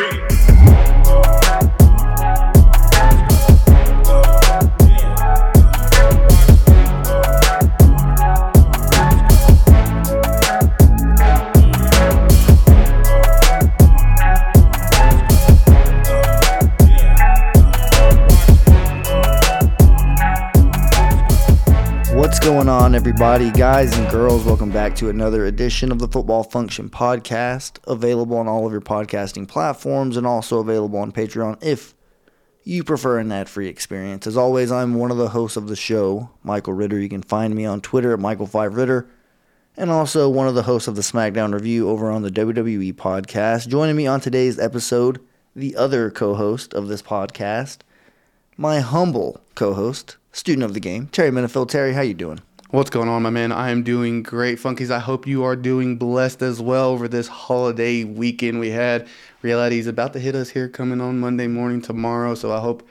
What's going on, everybody, guys and girls? Welcome back to another edition of the Football Function Podcast, available on all of your podcasting platforms and also available on Patreon if you prefer an ad free experience. As always, I'm one of the hosts of the show, Michael Ritter. You can find me on Twitter at Michael5Ritter, and also one of the hosts of the SmackDown Review over on the WWE podcast. Joining me on today's episode, the other co host of this podcast, my humble co host, student of the game, Terry Minifield. Terry, how you doing? What's going on, my man? I am doing great, Funkies. I hope you are doing blessed as well over this holiday weekend we had. Reality is about to hit us here coming on Monday morning tomorrow, so I hope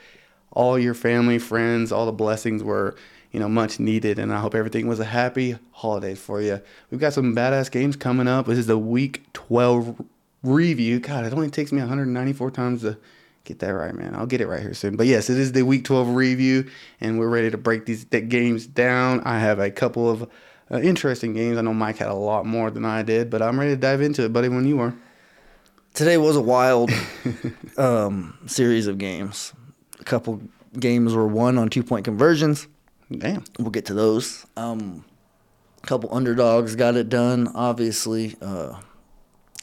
all your family, friends, all the blessings were, you know, much needed, and I hope everything was a happy holiday for you. We've got some badass games coming up. This is the Week 12 review. God, it only takes me 194 times to get that right, man. I'll get it right here soon. But yes, it is the Week 12 review, and we're ready to break these games down. I have a couple of uh, interesting games. I know Mike had a lot more than I did, but I'm ready to dive into it, buddy, when you are. Today was a wild um, series of games. A couple games were won on two point conversions. Damn. We'll get to those. Um, a couple underdogs got it done, obviously. Uh,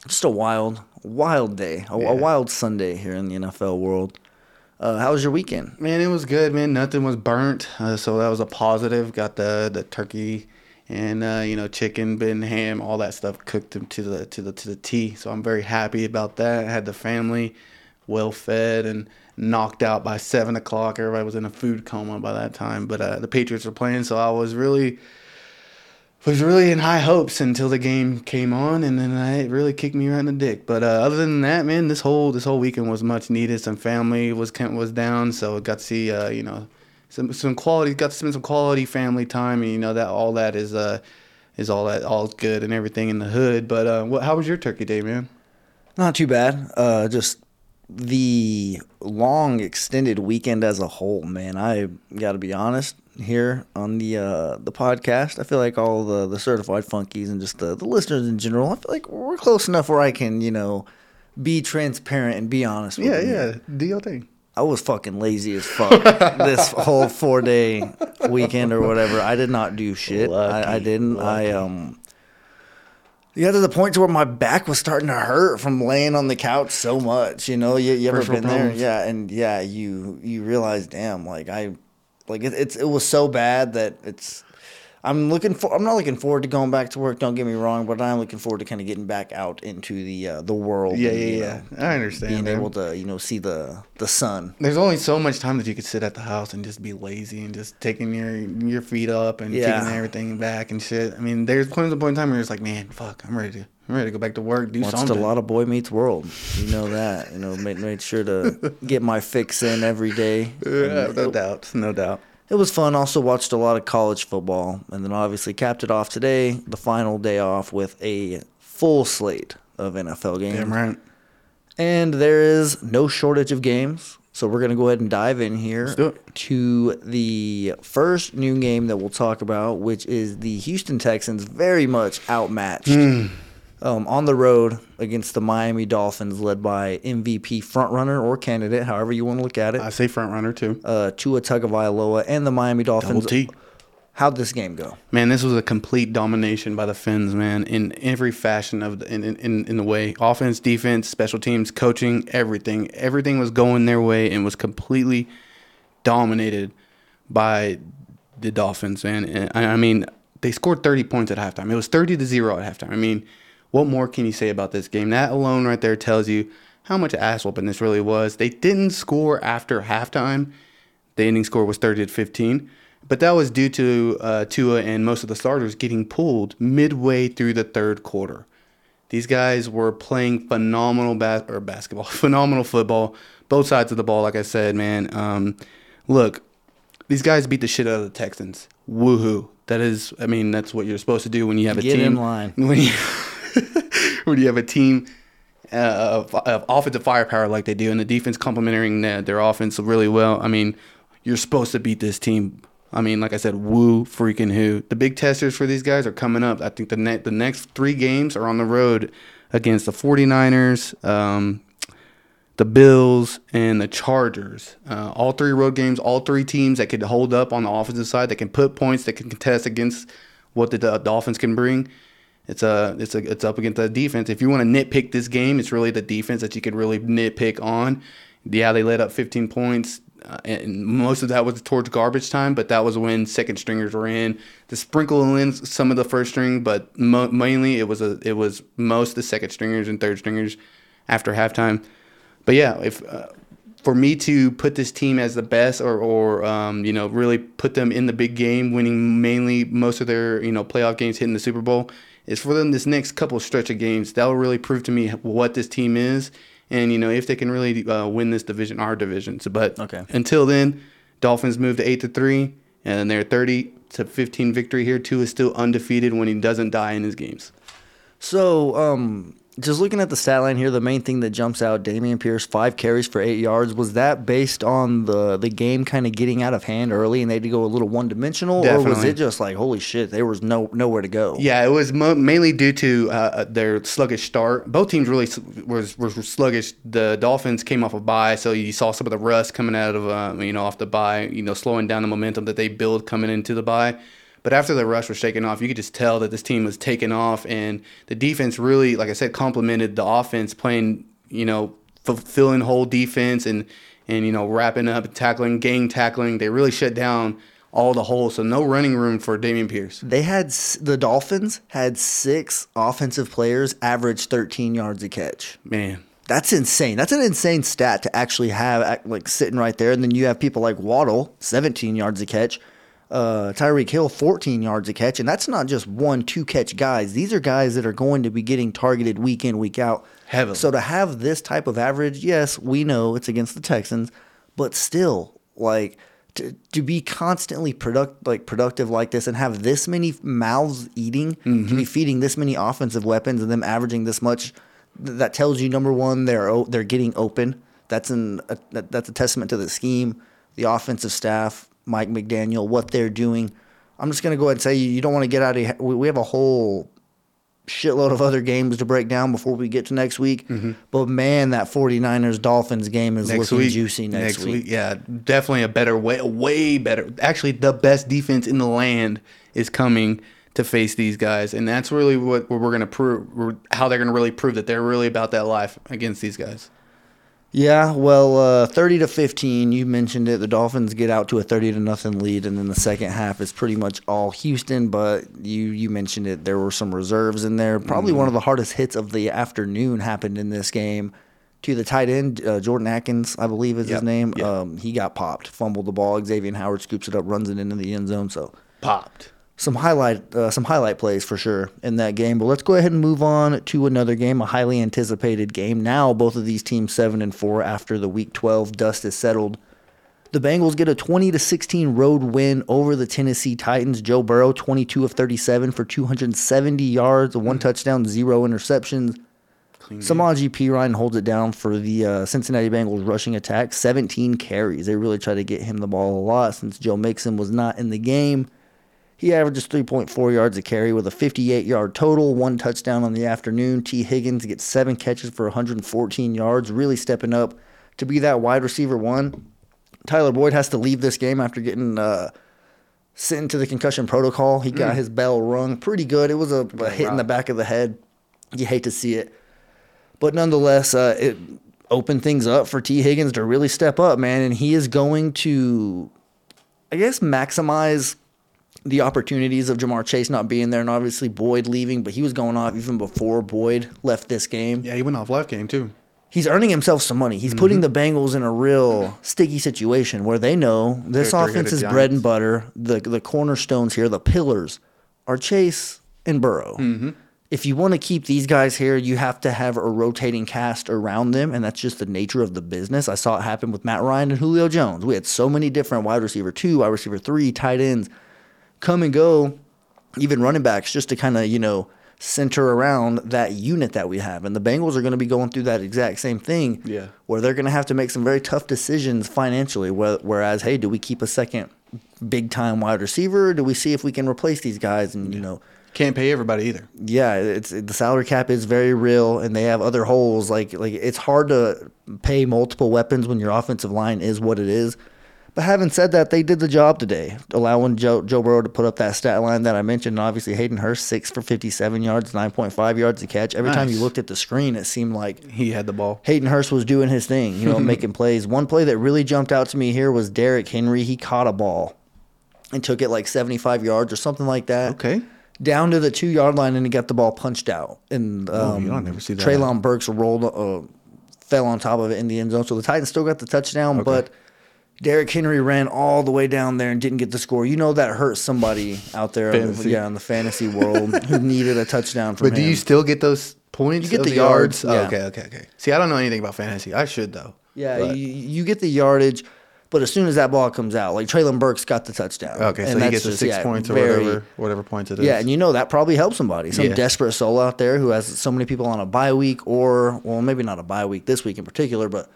just a wild, wild day, a, yeah. a, wild Sunday here in the NFL world. Uh, how was your weekend? Man, it was good, man. Nothing was burnt, uh, so that was a positive. Got the the turkey and uh, you know chicken, bin, ham, all that stuff cooked to the to the to the T. So I'm very happy about that. I had the family well fed and knocked out by seven o'clock. Everybody was in a food coma by that time, but uh, the Patriots were playing, so I was really was really in high hopes until the game came on, and then it really kicked me right in the dick. But uh, other than that, man, this whole this whole weekend was much needed. Some family was was down, so got to see uh, you know some some quality, got to spend some quality family time, and you know that all that is uh is all that all good and everything in the hood. But uh, what, how was your turkey day, man? Not too bad. Uh, just the long extended weekend as a whole, man. I got to be honest here on the uh, the podcast. I feel like all the the certified funkies and just the, the listeners in general. I feel like we're close enough where I can you know be transparent and be honest. yeah, yeah. Do your thing. I was fucking lazy as fuck this whole four day weekend or whatever. I did not do shit. I, I, didn't. Lucky. I um. Yeah, to the point to where my back was starting to hurt from laying on the couch so much. You know, you, you ever been problems. there? Yeah, and yeah, you you realize, damn, like I like it, it's it was so bad that it's. I'm looking for. I'm not looking forward to going back to work. Don't get me wrong, but I'm looking forward to kind of getting back out into the uh, the world. Yeah, and, yeah, yeah. Know, I understand. Being man. able to you know see the the sun. There's only so much time that you could sit at the house and just be lazy and just taking your your feet up and yeah. taking everything back and shit. I mean, there's points of point in time where it's like, man, fuck, I'm ready to I'm ready to go back to work, do Watched something. a lot of Boy Meets World. You know that. You know, made, made sure to get my fix in every day. Yeah, no it, doubt, no doubt it was fun. Also watched a lot of college football, and then obviously capped it off today, the final day off with a full slate of NFL games. Damn right. And there is no shortage of games. So we're going to go ahead and dive in here to the first new game that we'll talk about, which is the Houston Texans very much outmatched Hmm. Um, on the road against the Miami Dolphins, led by MVP frontrunner or candidate, however you want to look at it, I say front runner too. uh, Tua Tagovailoa and the Miami Dolphins. Double T. How'd this game go? Man, this was a complete domination by the Fins, man, in every fashion of the, in, in in the way offense, defense, special teams, coaching, everything. Everything was going their way and was completely dominated by the Dolphins, man. And I, I mean, they scored 30 points at halftime. It was 30 to 0 at halftime. I mean, what more can you say about this game? That alone right there tells you how much ass whooping this really was. They didn't score after halftime. The ending score was 30 to 15. But that was due to uh, Tua and most of the starters getting pulled midway through the third quarter. These guys were playing phenomenal bas- or basketball, phenomenal football, both sides of the ball. Like I said, man. Um, look, these guys beat the shit out of the Texans. Woohoo! That is, I mean, that's what you're supposed to do when you have a Get team. in line. When you when you have a team uh, of, of offensive firepower like they do, and the defense complementing their, their offense really well. I mean, you're supposed to beat this team. I mean, like I said, woo freaking who. The big testers for these guys are coming up. I think the ne- the next three games are on the road against the 49ers, um, the Bills, and the Chargers. Uh, all three road games, all three teams that could hold up on the offensive side, that can put points, that can contest against what the, the Dolphins can bring. It's a, it's a, it's up against the defense. If you want to nitpick this game, it's really the defense that you could really nitpick on. Yeah, they let up 15 points, uh, and most of that was towards garbage time. But that was when second stringers were in. To sprinkle in some of the first string, but mo- mainly it was a, it was most the second stringers and third stringers after halftime. But yeah, if uh, for me to put this team as the best, or or um, you know really put them in the big game, winning mainly most of their you know playoff games, hitting the Super Bowl, is for them this next couple stretch of games that will really prove to me what this team is, and you know if they can really uh, win this division, our division. So, but Okay. until then, Dolphins moved to eight to three, and they're thirty to fifteen victory here. Tua is still undefeated when he doesn't die in his games. So, um, just looking at the stat line here, the main thing that jumps out: Dameon Pierce, five carries for eight yards. Was that based on the the game kind of getting out of hand early, and they had to go a little one dimensional, or was it just like holy shit, there was no nowhere to go? Yeah, it was mo- mainly due to uh, their sluggish start. Both teams really was was sluggish. The Dolphins came off a bye, so you saw some of the rust coming out of uh, you know off the bye. You know, slowing down the momentum that they build coming into the bye. But after the rush was shaken off, you could just tell that this team was taking off, and the defense really, like I said, complemented the offense, playing you know fulfilling whole defense and and you know wrapping up tackling, gang tackling. They really shut down all the holes, so no running room for Dameon Pierce. They had the Dolphins had six offensive players average 13 yards a catch. Man, That's insane. That's an insane stat to actually have like sitting right there. And then you have people like Waddle, 17 yards a catch. Uh, Tyreek Hill, 14 yards a catch. And that's not just one, two catch guys. These are guys that are going to be getting targeted week in, week out. Heavily. So to have this type of average, yes, we know it's against the Texans, but still, like to, to be constantly product like productive like this and have this many mouths eating, to be feeding this many offensive weapons and them averaging this much, th- that tells you number one they're they're getting open. That's an a, that- that's a testament to the scheme, the offensive staff, Mike McDaniel, what they're doing. I'm just gonna go ahead and say you, you don't want to get out of. We, we have a whole shitload of other games to break down before we get to next week. Mm-hmm. But man, that 49ers Dolphins game is next looking week, juicy next, week. Yeah, definitely a better way, way better. Actually, the best defense in the land is coming to face these guys, and that's really what, we're gonna prove. How they're gonna really prove that they're really about that life against these guys. Yeah, well, uh, 30 to 15, you mentioned it. The Dolphins get out to a 30 to nothing lead, and then the second half is pretty much all Houston. But you you mentioned it, there were some reserves in there. Probably one of the hardest hits of the afternoon happened in this game. To the tight end, uh, Jordan Akins, I believe is his name. yep. Um, he got popped, fumbled the ball. Xavier Howard scoops it up, runs it into the end zone. So Popped. Some highlight uh, some highlight plays for sure in that game. But let's go ahead and move on to another game, a highly anticipated game. Now both of these teams seven and four after the Week 12 dust is settled. The Bengals get a 20 to 16 road win over the Tennessee Titans. Joe Burrow 22 of 37 for 270 yards, one touchdown, zero interceptions. Samaje Perine holds it down for the uh, Cincinnati Bengals rushing attack. 17 carries. They really try to get him the ball a lot since Joe Mixon was not in the game. He averages 3.4 yards a carry with a 58 yard total, one touchdown on the afternoon. Tee Higgins gets seven catches for 114 yards, really stepping up to be that wide receiver one. Tyler Boyd has to leave this game after getting uh, sent into the concussion protocol. He got his bell rung pretty good. It was a, a hit in the back of the head. You hate to see it. But nonetheless, uh, it opened things up for Tee Higgins to really step up, man. And he is going to, I guess, maximize the opportunities of Ja'Marr Chase not being there and obviously Boyd leaving, but he was going off even before Boyd left this game. Yeah, he went off left game too. He's earning himself some money. He's putting mm-hmm. the Bengals in a real sticky situation where they know this They're offense is bread and butter. The the cornerstones here, the pillars, are Chase and Burrow. Mm-hmm. If you want to keep these guys here, you have to have a rotating cast around them, and that's just the nature of the business. I saw it happen with Matt Ryan and Julio Jones. We had so many different wide receiver two, wide receiver three, tight ends come and go, even running backs, just to kind of, you know, center around that unit that we have. And the Bengals are going to be going through that exact same thing. Yeah. Where they're going to have to make some very tough decisions financially. Whereas, hey, do we keep a second big time wide receiver? Do we see if we can replace these guys? And, you know, Can't pay everybody either. yeah, it's the salary cap is very real, and they have other holes. Like like it's hard to pay multiple weapons when your offensive line is what it is. But having said that, they did the job today, allowing Joe Joe Burrow to put up that stat line that I mentioned. And obviously, Hayden Hurst six for fifty seven yards, nine point five yards a catch. Every time you looked at the screen, it seemed like He had the ball. Hayden Hurst was doing his thing, you know, making plays. One play that really jumped out to me here was Derrick Henry. He caught a ball and took it like 75 yards or something like that. Okay. Down to the two yard line and he got the ball punched out. And um, Oh, you don't never see that. Treylon Burks rolled, uh, fell on top of it in the end zone. So the Titans still got the touchdown, but Derrick Henry ran all the way down there and didn't get the score. You know that hurts somebody out there, in the, Fantasy. yeah, in the fantasy world who needed a touchdown from But do him. you still get those points? You get of the yards, Oh, yeah. okay, okay, okay. See, I don't know anything about fantasy. I should though. Yeah, you, you get the yardage, but as soon as that ball comes out, like Treylon Burks got the touchdown. Okay, so And he gets the six yeah, points or very- whatever, whatever points it is. Yeah, and you know that probably helps somebody. Some Yeah. desperate soul out there who has so many people on a bye week, or well, maybe not a bye week this week in particular, but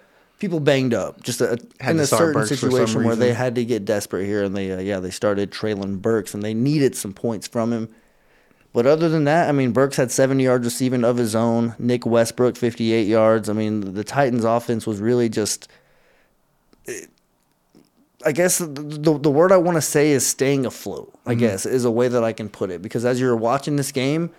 people banged up. Just a, Had in a certain Burks situation where they had to get desperate here, and they uh, yeah they started Treylon Burks, and they needed some points from him. But other than that, I mean, Burks had 70 yards receiving of his own. Nick Westbrook, 58 yards. I mean, the Titans' offense was really just. I guess the, the, the word I want to say is staying afloat, I guess, is a way that I can put it. Because as you're watching this game,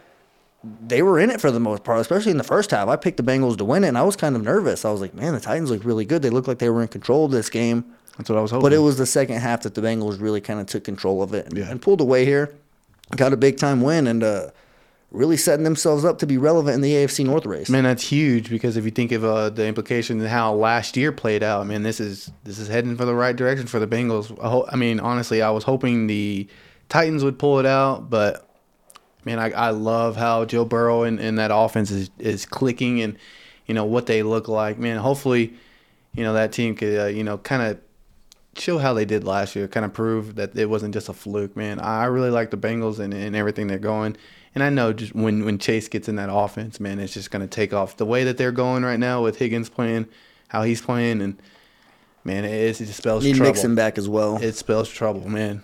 they were in it for the most part, especially in the first half. I picked the Bengals to win it, and I was kind of nervous. I was like, man, the Titans look really good. They look like they were in control of this game. That's what I was hoping. But it was the second half that the Bengals really kind of took control of it and, Yeah. and pulled away here. Got a big time win and uh, really setting themselves up to be relevant in the AFC North race. Man, that's huge because if you think of uh, the implication and how last year played out, man, this is this is heading for the right direction for the Bengals. I, ho- I mean, honestly, I was hoping the Titans would pull it out, but man, I, I love how Joe Burrow and, and that offense is, is clicking and you know what they look like. Man, hopefully, you know that team could uh, you know kind of show how they did last year, kind of prove that it wasn't just a fluke, man. I really like the Bengals and, and everything they're going. And I know just when, when Chase gets in that offense, man, it's just going to take off. The way that they're going right now with Higgins playing, how he's playing, and man, it, is- it just spells Need trouble. Mixon back as well. It spells trouble, man.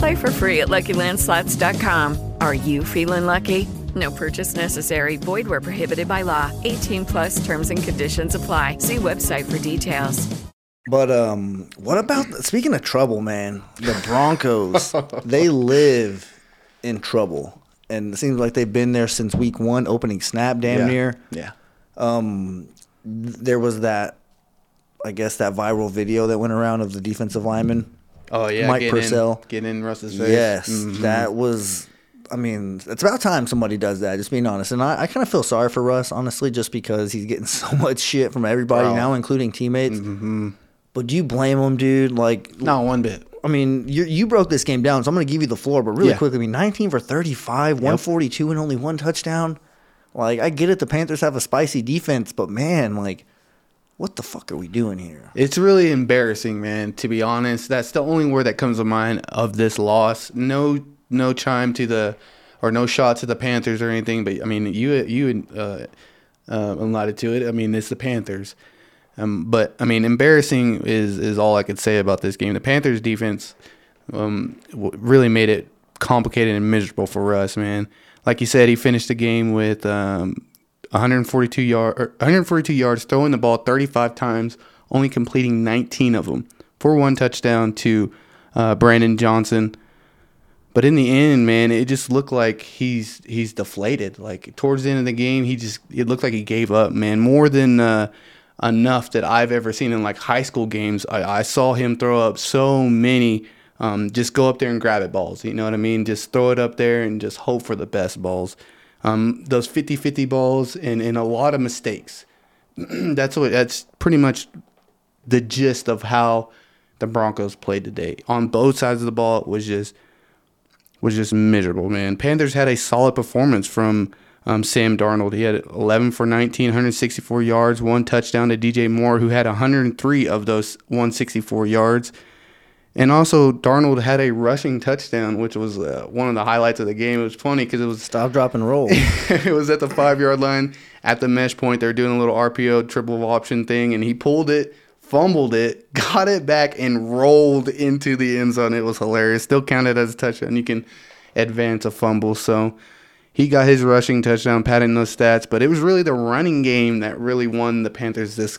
Play for free at LuckyLandSlots.com. Are you feeling lucky? No purchase necessary. Void where prohibited by law. 18 plus terms and conditions apply. See website for details. But um, what about speaking of trouble, man? The Broncos, they live in trouble, and it seems like they've been there since week one, opening snap, damn Yeah. near. Yeah. Um, there was that, I guess that viral video that went around of the defensive lineman. Oh yeah, Mike getting Purcell. in, getting in Russ's face. Yes, Mhm. that was. I mean, it's about time somebody does that. Just being honest, and I, I kind of feel sorry for Russ, honestly, just because he's getting so much shit from everybody Bro. now, including teammates. Mm-hmm. But do you blame him, dude? Like, not one bit. I mean, you you broke this game down, so I'm going to give you the floor. But really Yeah. quickly, I mean, 19 for 35, 142, and only one touchdown. Like, I get it. The Panthers have a spicy defense, but man, like, what the fuck are we doing here? It's really embarrassing, man. To be honest, that's the only word that comes to mind of this loss. No, no chime to the, or no shot to the Panthers or anything. But I mean, you you uh, uh, alluded to it. I mean, it's the Panthers. Um, but I mean, embarrassing is is all I could say about this game. The Panthers defense um, really made it complicated and miserable for us, man. Like you said, he finished the game with um, 142 yard, or 142 yards, throwing the ball 35 times, only completing 19 of them for one touchdown to uh, Brandon Johnson. But in the end, man, it just looked like he's he's deflated. Like towards the end of the game, he just it looked like he gave up, man. More than uh, enough that I've ever seen in like high school games. I, I saw him throw up so many. Um, just go up there and grab it balls. You know what I mean? Just throw it up there and just hope for the best balls. Um, those 50-50 balls and, and a lot of mistakes. that's what that's pretty much the gist of how the Broncos played today. On both sides of the ball, it was just was just miserable, man. Panthers had a solid performance from um, Sam Darnold. He had 11 for 19, 164 yards, one touchdown to DJ Moore, who had 103 of those 164 yards. And also, Darnold had a rushing touchdown, which was uh, one of the highlights of the game. It was funny because it was stop, drop, and roll. it was at the five yard line at the mesh point. They're doing a little RPO triple option thing, and he pulled it, fumbled it, got it back, and rolled into the end zone. It was hilarious. Still counted as a touchdown. You can advance a fumble. So he got his rushing touchdown, padding those stats. But it was really the running game that really won the Panthers this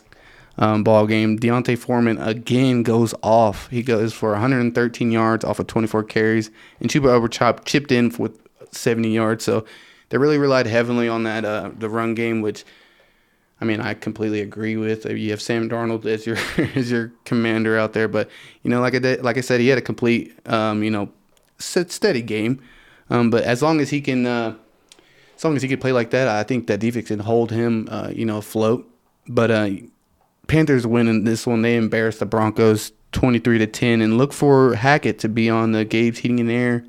um, ball game. D'Onta Foreman again goes off. He goes for 113 yards off of 24 carries, and Chuba Overchop chipped in with 70 yards. So they really relied heavily on that uh, the run game, which I mean I completely agree with. You have Sam Darnold as your as your commander out there, but you know like I did, like I said, he had a complete um, you know steady game. Um, but as long as he can, uh, as long as he can play like that, I think that defense can hold him, uh, you know, afloat. But uh, win winning this one. They embarrass the Broncos 23 to 10 and look for Hackett to be on the Gabe's Heating and Air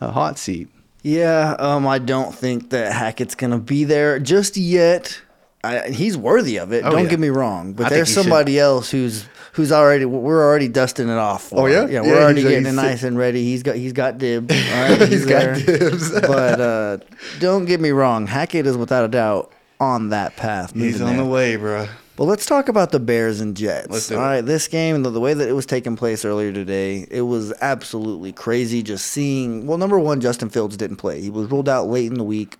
uh, hot seat. Yeah, um, I don't think that Hackett's gonna be there just yet. I, he's worthy of it. Oh, don't yeah. get me wrong, but I there's he should. somebody else who's who's already we're already dusting it off. Oh, yeah? yeah, Yeah, we're already getting he's it nice and ready. He's got he's got dibs. All right, He's got dibs. but uh, don't get me wrong, Hackett is without a doubt on that path. He's on there. the way, bro. But let's talk about the Bears and Jets. All right, this game, the, the way that it was taking place earlier today, it was absolutely crazy. Just seeing, well, number one, Justin Fields didn't play. He was ruled out late in the week.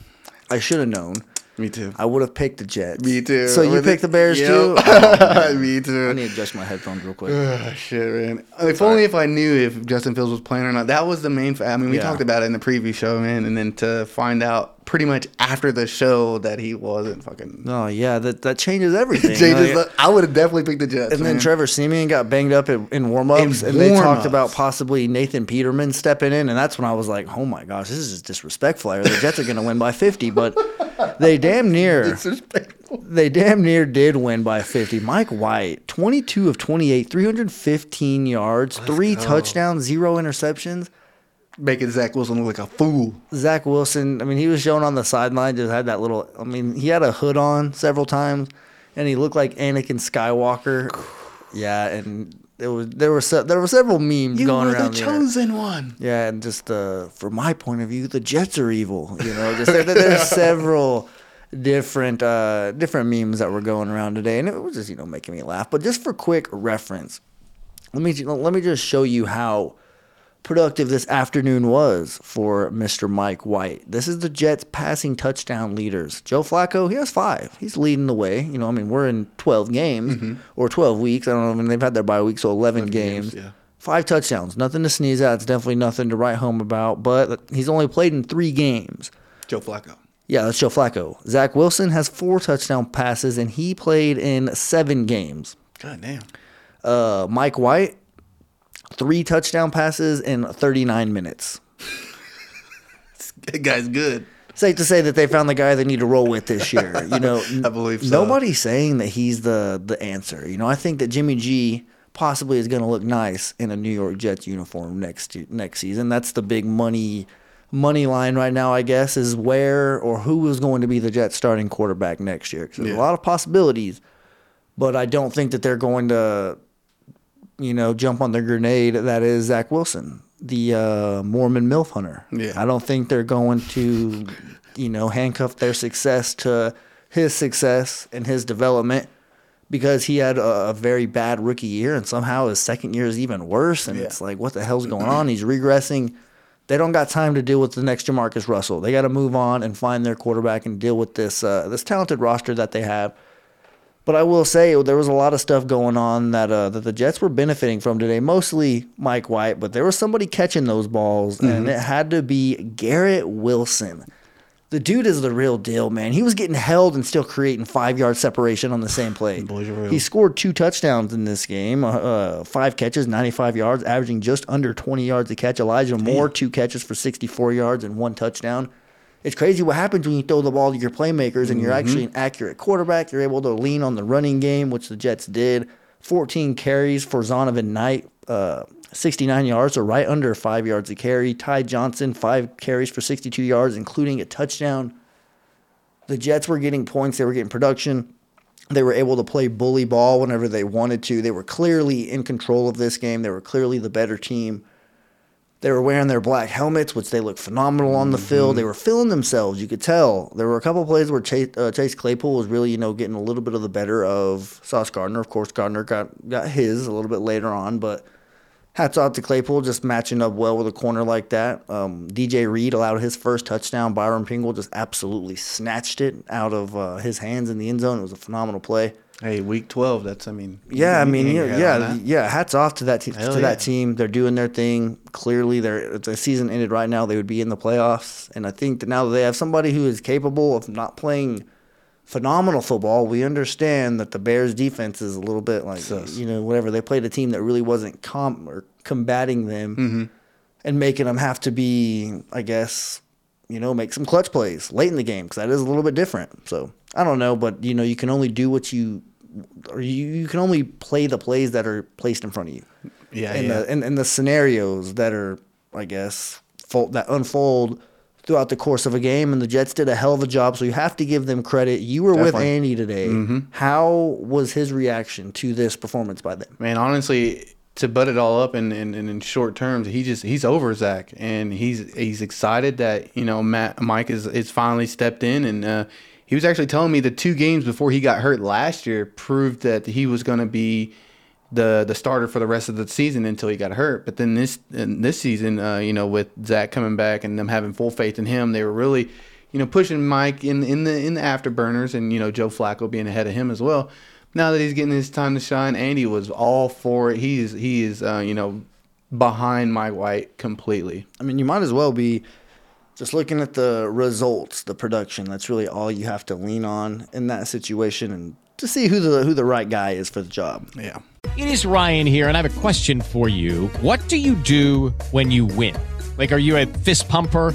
I should have known. Me too. I would have picked the Jets. Me too. So you picked the Bears Yep. too? Oh, Me too. I need to adjust my headphones real quick. Ugh, shit, man. If only if I knew if Justin Fields was playing or not. That was the main. Fa- I mean, we Yeah. talked about it in the preview show, man, and then to find out pretty much after the show that he wasn't fucking. Oh yeah, that that changes everything. changes Like, the- I would have definitely picked the Jets. and then. Trevor Siemian got banged up in, in warm-ups, In and they talked about possibly Nathan Peterman stepping in, and that's when I was like, "Oh my gosh, this is disrespectful." The Jets are going to win by 50, but they damn near, they damn near did win by 50. Mike White, 22 of 28, 315 yards, three go. touchdowns, zero interceptions. Making Zach Wilson look like a fool. Zach Wilson, I mean, he was shown on the sideline, just had that little, I mean, he had a hood on several times, and he looked like Anakin Skywalker. Yeah, and There was there were se- there were several memes You going were around the chosen one. Yeah, and just uh, from my point of view, the Jets are evil. You know, just there, there's several different uh, different memes that were going around today, and it was just you know making me laugh. But just for quick reference, let me let me just show you how productive this afternoon was for Mr. Mike White. This is the Jets passing touchdown leaders. Joe Flacco, he has five. He's leading the way. You know, I mean, we're in 12 games or 12 weeks. I don't know. I mean, they've had their bye week, so 11, games. yeah. Five touchdowns. Nothing to sneeze at. It's definitely nothing to write home about, but he's only played in three games. Joe Flacco. Yeah, that's Joe Flacco. Zach Wilson has four touchdown passes, and he played in seven games. God damn. Uh, Mike White, three touchdown passes in 39 minutes. That guy's good. Safe to say that they found the guy they need to roll with this year. You know, I believe so. nobody's saying that he's the the answer. You know, I think that Jimmy G possibly is going to look nice in a New York Jets uniform next next season. That's the big money money line right now, I guess, is where or who is going to be the Jets starting quarterback next year. there's Yeah. a lot of possibilities, but I don't think that they're going to, you know, jump on the grenade that is Zach Wilson, the uh, Mormon MILF hunter. Yeah. I don't think they're going to, you know, handcuff their success to his success and his development because he had a, a very bad rookie year and somehow his second year is even worse. And it's like, what the hell's going on? He's regressing. They don't got time to deal with the next JaMarcus Russell. They got to move on and find their quarterback and deal with this uh, this talented roster that they have. But I will say there was a lot of stuff going on that uh, that the Jets were benefiting from today. Mostly Mike White, but there was somebody catching those balls, and Mhm. it had to be Garrett Wilson. The dude is the real deal, man. He was getting held and still creating five yard separation on the same play. He scored two touchdowns in this game, uh, uh, five catches, 95 yards, averaging just under 20 yards a catch. Elijah Moore, two catches for 64 yards and one touchdown. It's crazy what happens when you throw the ball to your playmakers and you're Mhm. actually an accurate quarterback. You're able to lean on the running game, which the Jets did. 14 carries for Zonovan Knight, uh, 69 yards, or right under five yards a carry. Ty Johnson, five carries for 62 yards, including a touchdown. The Jets were getting points, they were getting production. They were able to play bully ball whenever they wanted to. They were clearly in control of this game. They were clearly the better team. They were wearing their black helmets, which they looked phenomenal on the field. They were feeling themselves. You could tell. There were a couple plays where Chase, uh, Chase Claypool was really, you know, getting a little bit of the better of Sauce Gardner. Of course, Gardner got got his a little bit later on, but hats off to Claypool just matching up well with a corner like that. Um, DJ Reed allowed his first touchdown. Byron Pringle just absolutely snatched it out of uh, his hands in the end zone. It was a phenomenal play. Hey, week twelve. That's I mean. Yeah, I mean, yeah, yeah, hat on that. yeah. Hats off to that te- to yeah. that team. They're doing their thing. Clearly, they're if the season ended right now. They would be in the playoffs, and I think that now that they have somebody who is capable of not playing phenomenal football, we understand that the Bears' defense is a little bit like you know whatever. They played a team that really wasn't com or combating them Mhm. and making them have to be, I guess, you know, make some clutch plays late in the game because that is a little bit different. So I don't know, but you know, you can only do what you, or you, you can only play the plays that are placed in front of you. Yeah, and yeah. the and, and the scenarios that are, I guess, fold, that unfold throughout the course of a game. And the Jets did a hell of a job, so you have to give them credit. You were with Andy today. Mhm. How was his reaction to this performance by them? Man, honestly, to butt it all up in, in, in short terms, he just he's over Zach, and he's he's excited that you know Matt Mike is is finally stepped in, and uh, he was actually telling me the two games before he got hurt last year proved that he was going to be the the starter for the rest of the season until he got hurt. But then this this season, uh, you know, with Zach coming back and them having full faith in him, they were really, you know, pushing Mike in in the in the afterburners, and you know Joe Flacco being ahead of him as well. Now that he's getting his time to shine, Andy was all for it. He is he is uh, you know behind Mike White completely. I mean, you might as well be just looking at the results, the production. That's really all you have to lean on in that situation, and to see who the who the right guy is for the job. Yeah. It is Ryan here, and I have a question for you. What do you do when you win? Like, are you a fist pumper?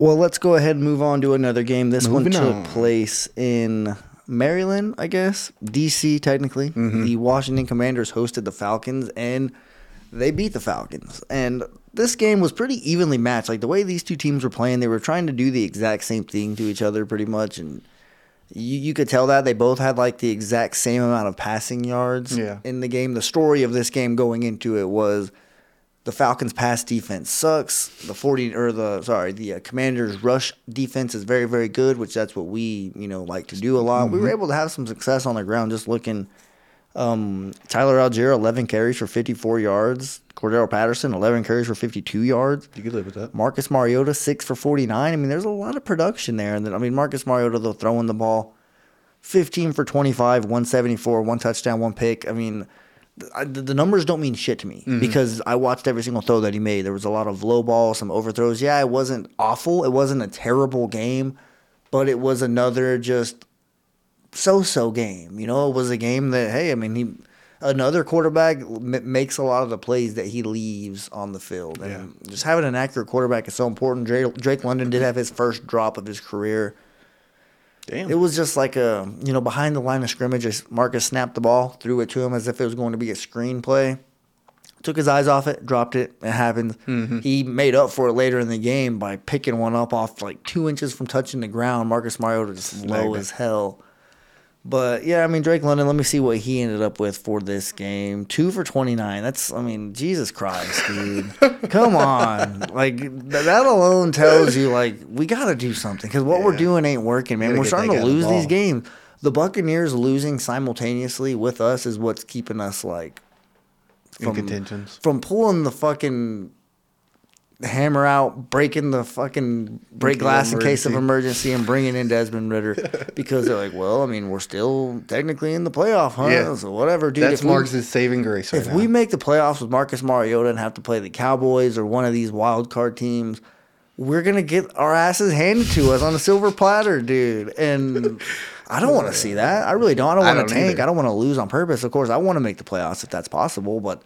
Well, let's go ahead and move on to another game. This Moving one took on. place in Maryland, I guess, DC technically. Mm-hmm. The Washington Commanders hosted the Falcons and they beat the Falcons. And this game was pretty evenly matched. Like the way these two teams were playing, they were trying to do the exact same thing to each other pretty much and you, you could tell that they both had like the exact same amount of passing yards Yeah. in the game. The story of this game going into it was the Falcons' pass defense sucks. The forty or the sorry, the uh, Commanders' rush defense is very very good, which that's what we you know like to do a lot. We were Mhm. able to have some success on the ground just looking. Um, Tyler Allgeier, eleven carries for fifty four yards. Cordarrelle Patterson, eleven carries for fifty two yards. You could live with that. Marcus Mariota, six for forty nine. I mean, there's a lot of production there. And then I mean, Marcus Mariota though throwing the ball, fifteen for twenty five, one seventy four, one touchdown, one pick. I mean, I- the, the numbers don't mean shit to me Mhm. because I watched every single throw that he made. There was a lot of low balls, some overthrows. Yeah, it wasn't awful. It wasn't a terrible game, but it was another just so-so game. You know, it was a game that hey, I mean, he another quarterback m- makes a lot of the plays that he leaves on the field, and just having an accurate quarterback is so important. Drake, Drake London did have his first drop of his career. Damn. It was just like a you know behind the line of scrimmage. as Marcus snapped the ball, threw it to him as if it was going to be a screen play. Took his eyes off it, dropped it. It happened. Mhm. He made up for it later in the game by picking one up off like two inches from touching the ground. Marcus Mariota just low it. as hell. But yeah, I mean Drake London. Let me see what he ended up with for this game. Two for twenty nine. That's I mean Jesus Christ, dude. Come on, like that alone tells you like we got to do something because what we're doing ain't working, man. We're starting to guy the lose these games. The Buccaneers losing simultaneously with us is what's keeping us like contentions. from pulling the fucking hammer out, breaking the fucking break glass in case of emergency. and bringing in Desmond Ridder because they're like, well, I mean, we're still technically in the playoff hunt, Yeah. so whatever, dude. That's if we- Marcus' saving grace right if now. we make the playoffs with Marcus Mariota and have to play the Cowboys or one of these wild card teams, we're gonna get our asses handed to us on a silver platter, dude. And I don't want to see that. I really don't. I don't want to tank. either. I don't want to lose on purpose. Of course, I want to make the playoffs if that's possible, but.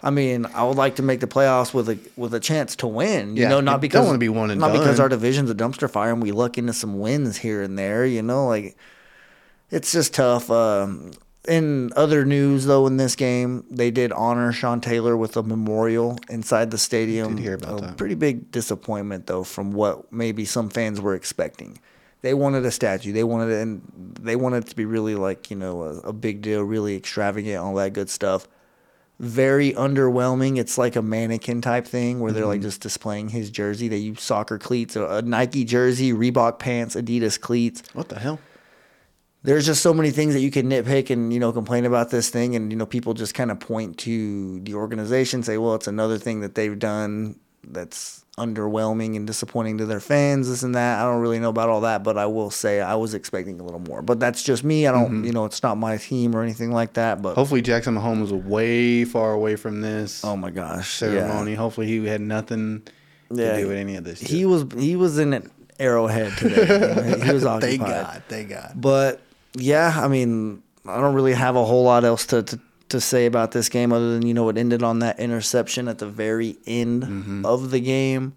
I mean, I would like to make the playoffs with a with a chance to win. You Yeah, know, not don't because wanna be one and not because our division's a dumpster fire and we luck into some wins here and there. You know, like it's just tough. Um, in other news, though, in this game, they did honor Sean Taylor with a memorial inside the stadium. Did hear about a that. Pretty big disappointment, though, from what maybe some fans were expecting. They wanted a statue. They wanted it, and they wanted it to be really like you know a, a big deal, really extravagant, all that good stuff. Very underwhelming. It's like a mannequin type thing where they're like Mhm. just displaying his jersey. They use soccer cleats, a, a Nike jersey, Reebok pants, Adidas cleats What the hell? there's just so many things that you can nitpick and you know complain about this thing and you know people just kind of point to the organization say well it's another thing that they've done that's underwhelming and disappointing to their fans this and that i don't really know about all that but i will say i was expecting a little more but that's just me i don't Mhm. you know it's not my team or anything like that but Hopefully Jackson Mahomes was way far away from this. Oh my gosh, ceremony. Hopefully he had nothing Yeah, to do with any of this. he was he was in an arrowhead today he was occupied Thank God. Thank God. But yeah, I mean, I don't really have a whole lot else to, to, to say about this game other than, you know, it ended on that interception at the very end Mm-hmm. of the game.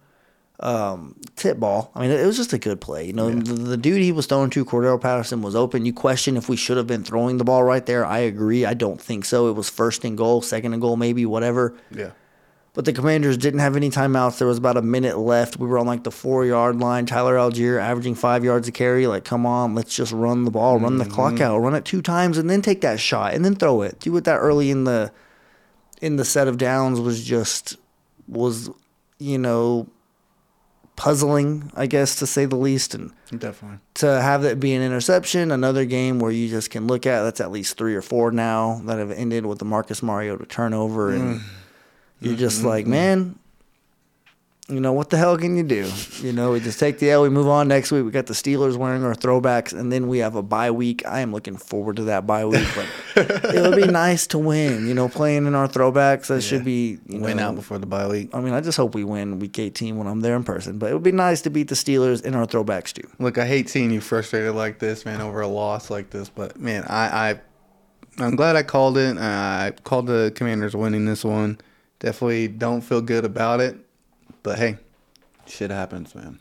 Um, tip ball. I mean, it was just a good play. You know, the, the dude he was throwing to, Cordarrelle Patterson, was open. You question if we should have been throwing the ball right there. I agree. I don't think so. It was first and goal, second and goal, maybe, whatever. Yeah. But the Commanders didn't have any timeouts. There was about a minute left. We were on like the four yard line. Tyler Allgeier averaging five yards a carry. Like, come on, let's just run the ball, run the clock Mhm. out, run it two times, and then take that shot, and then throw it. Do it that early in the in the set of downs was just was you know puzzling, I guess to say the least, and Definitely. to have that be an interception, another game where you just can look at that's at least three or four now that have ended with the Marcus Mariota turnover, and Mm. You're just Mm, like, man, you know what the hell can you do? You know, we just take the L. We move on. Next week we got the Steelers wearing our throwbacks, and then we have a bye week. I am looking forward to that bye week, but it would be nice to win. You know, playing in our throwbacks that should be you Win know, out before the bye week. I mean, I just hope we win week 18 when I'm there in person. But it would be nice to beat the Steelers in our throwbacks too. Look, I hate seeing you frustrated like this, man, over a loss like this. But man, I, I I'm glad I called it. I called the Commanders winning this one. Definitely don't feel good about it, but hey, shit happens, man.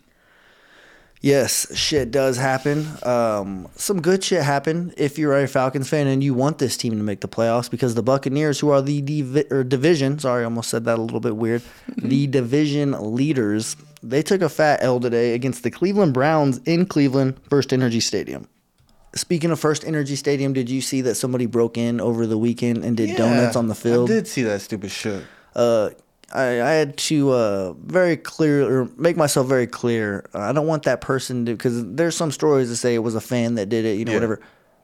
Yes, shit does happen. Um, some good shit happened if you're a Falcons fan and you want this team to make the playoffs because the Buccaneers, who are the division, sorry, I almost said that a little bit weird, the division leaders, they took a fat L today against the Cleveland Browns in Cleveland, First Energy Stadium. Speaking of First Energy Stadium, did you see that somebody broke in over the weekend and did donuts on the field? I did see that stupid shit. Uh, I, I had to uh, very clear or make myself very clear. I don't want that person to because there's some stories that say it was a fan that did it, you know, Yeah. whatever.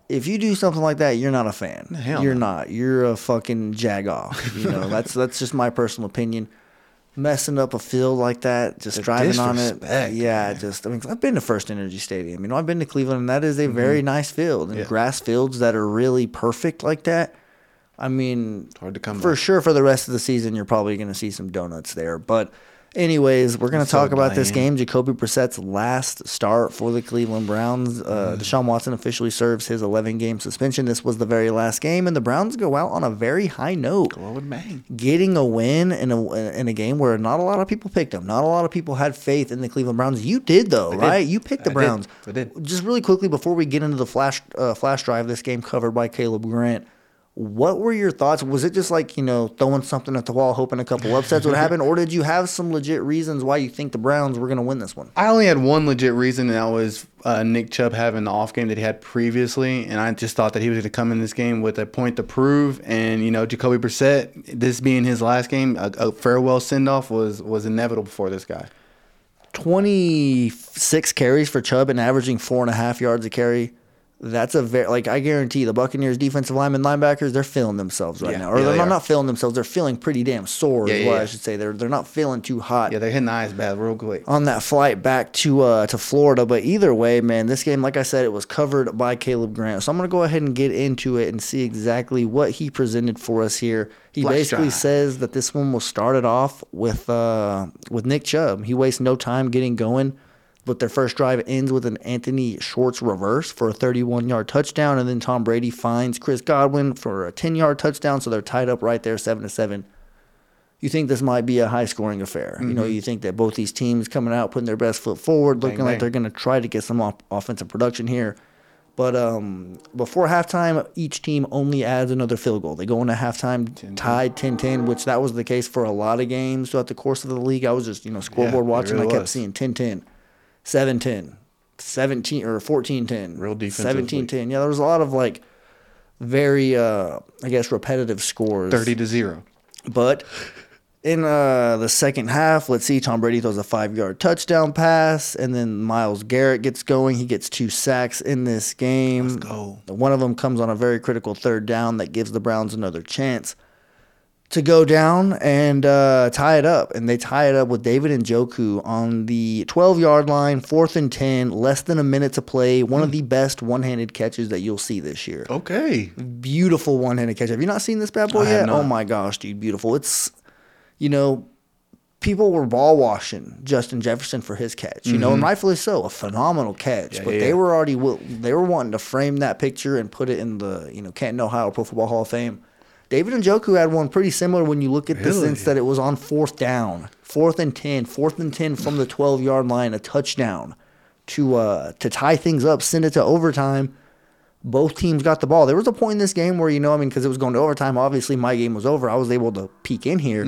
If you do something like that, you're not a fan. Hell you're no. not. You're a fucking jagoff. You know, that's that's just my personal opinion. Messing up a field like that, just The driving on it, yeah. Just I mean, I've been to First Energy Stadium. You know, I've been to Cleveland, and that is a very nice field. And Yeah. grass fields that are really perfect like that. I mean, hard to come for by. sure for the rest of the season. You're probably going to see some donuts there. But, anyways, we're going to It's so talk about this game. Jacoby Brissett's last start for the Cleveland Browns. Uh, Deshaun Watson officially serves his 11 game suspension. This was the very last game, and the Browns go out on a very high note Go with bang. getting a win in a in a game where not a lot of people picked them. Not a lot of people had faith in the Cleveland Browns. You did though, did. right? You picked the I did. Browns. I did. Just really quickly before we get into the flash uh, flash drive, this game covered by Caleb Grant. What were your thoughts? Was it just like you know throwing something at the wall, hoping a couple upsets would happen, or did you have some legit reasons why you think the Browns were going to win this one? I only had one legit reason, and that was uh, Nick Chubb having the off game that he had previously, and I just thought that he was going to come in this game with a point to prove. And you know, Jacoby Brissett, this being his last game, a, a farewell send off was was inevitable for this guy. 26 carries for Chubb and averaging four and a half yards a carry. That's a very like I guarantee the Buccaneers defensive linemen linebackers they're feeling themselves right Yeah, now, or yeah, they're they not, not feeling themselves. They're feeling pretty damn sore. Yeah, is what I should say. They're they're not feeling too hot Yeah, they're hitting the eyes bad real quick. on that flight back to uh, to Florida. But either way, man, this game, like I said, it was covered by Caleb Grant. So I'm gonna go ahead and get into it and see exactly what he presented for us here. He Flash basically says that this one was started off with uh, with Nick Chubb. He wastes no time getting going. But their first drive ends with an Anthony Schwartz reverse for a 31 yard touchdown, and then Tom Brady finds Chris Godwin for a 10 yard touchdown. So they're tied up right there, seven to seven you think this might be a high scoring affair. You know, you think that both these teams coming out, putting their best foot forward, looking like they're going to try to get some off- offensive production here. But um, before halftime, each team only adds another field goal. They go into halftime tied 10 10, which that was the case for a lot of games throughout the course of the league. I was just, you know, scoreboard it watching. really I kept was. seeing 10 10, 7 10, 17 or 14 10, Real defensively. 17 10. Yeah, there was a lot of like very, uh, I guess, repetitive scores. Thirty to zero. But in uh, the second half, let's see, Tom Brady throws a five yard touchdown pass, and then Myles Garrett gets going. He gets two sacks in this game. Let's go. One of them comes on a very critical third down that gives the Browns another chance to go down and uh, tie it up. And they tie it up with David Njoku on the 12 yard line, fourth and 10, less than a minute to play. One of the best one handed catches that you'll see this year Okay. beautiful one-handed catch. Have you not seen this bad boy I yet? Oh my gosh, dude, beautiful. It's you know, people were ball washing Justin Jefferson for his catch. You know, and rightfully so, a phenomenal catch. Mm-hmm. Yeah, but yeah, they yeah. were already they were wanting to frame that picture and put it in the you know Canton, Ohio Pro Football Hall of Fame. David Njoku had one pretty similar when you look at the Really? sense that it was on fourth down, fourth and 10, fourth and 10 from the 12 yard line, a touchdown to uh, to tie things up, send it to overtime both teams got the ball. There was a point in this game where, you know, I mean, because it was going to overtime, obviously my game was over. I was able to peek in here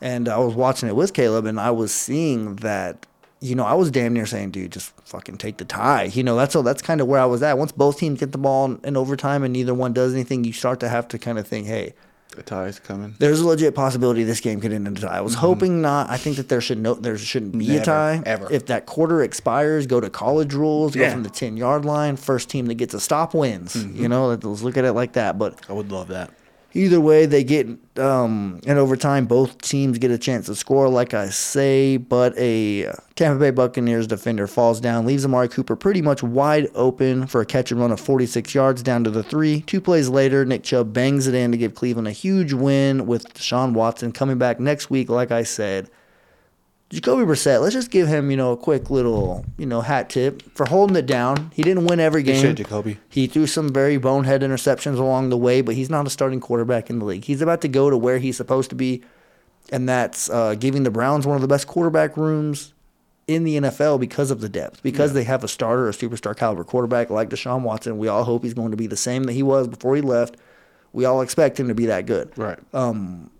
and I was watching it with Caleb and I was seeing that, you know, I was damn near saying, dude, just fucking take the tie. You know, that's all. that's kind of where I was at. Once both teams get the ball in, in overtime and neither one does anything, you start to have to kind of think, hey, The tie's coming. there's a legit possibility this game could end in a tie. I was mm-hmm. hoping not. I think that there should no there shouldn't be a tie. ever. If that quarter expires, go to college rules, go from the ten yard line. First team that gets a stop wins. Mm-hmm. You know, let's look at it like that. But I would love that. Either way, they get um, in overtime. Both teams get a chance to score, like I say, but a Tampa Bay Buccaneers defender falls down, leaves Amari Cooper pretty much wide open for a catch and run of 46 yards down to the three. Two plays later, Nick Chubb bangs it in to give Cleveland a huge win with Deshaun Watson coming back next week, like I said. Jacoby Brissett, let's just give him, you know, a quick little, you know, hat tip for holding it down. He didn't win every game. shit, Jacoby. He threw some very bonehead interceptions along the way, but he's not a starting quarterback in the league. He's about to go to where he's supposed to be, and that's uh, giving the Browns one of the best quarterback rooms in the NFL because of the depth. Because they have a starter, a superstar caliber quarterback like Deshaun Watson. We all hope he's going to be the same that he was before he left. We all expect him to be that good. Right. Um,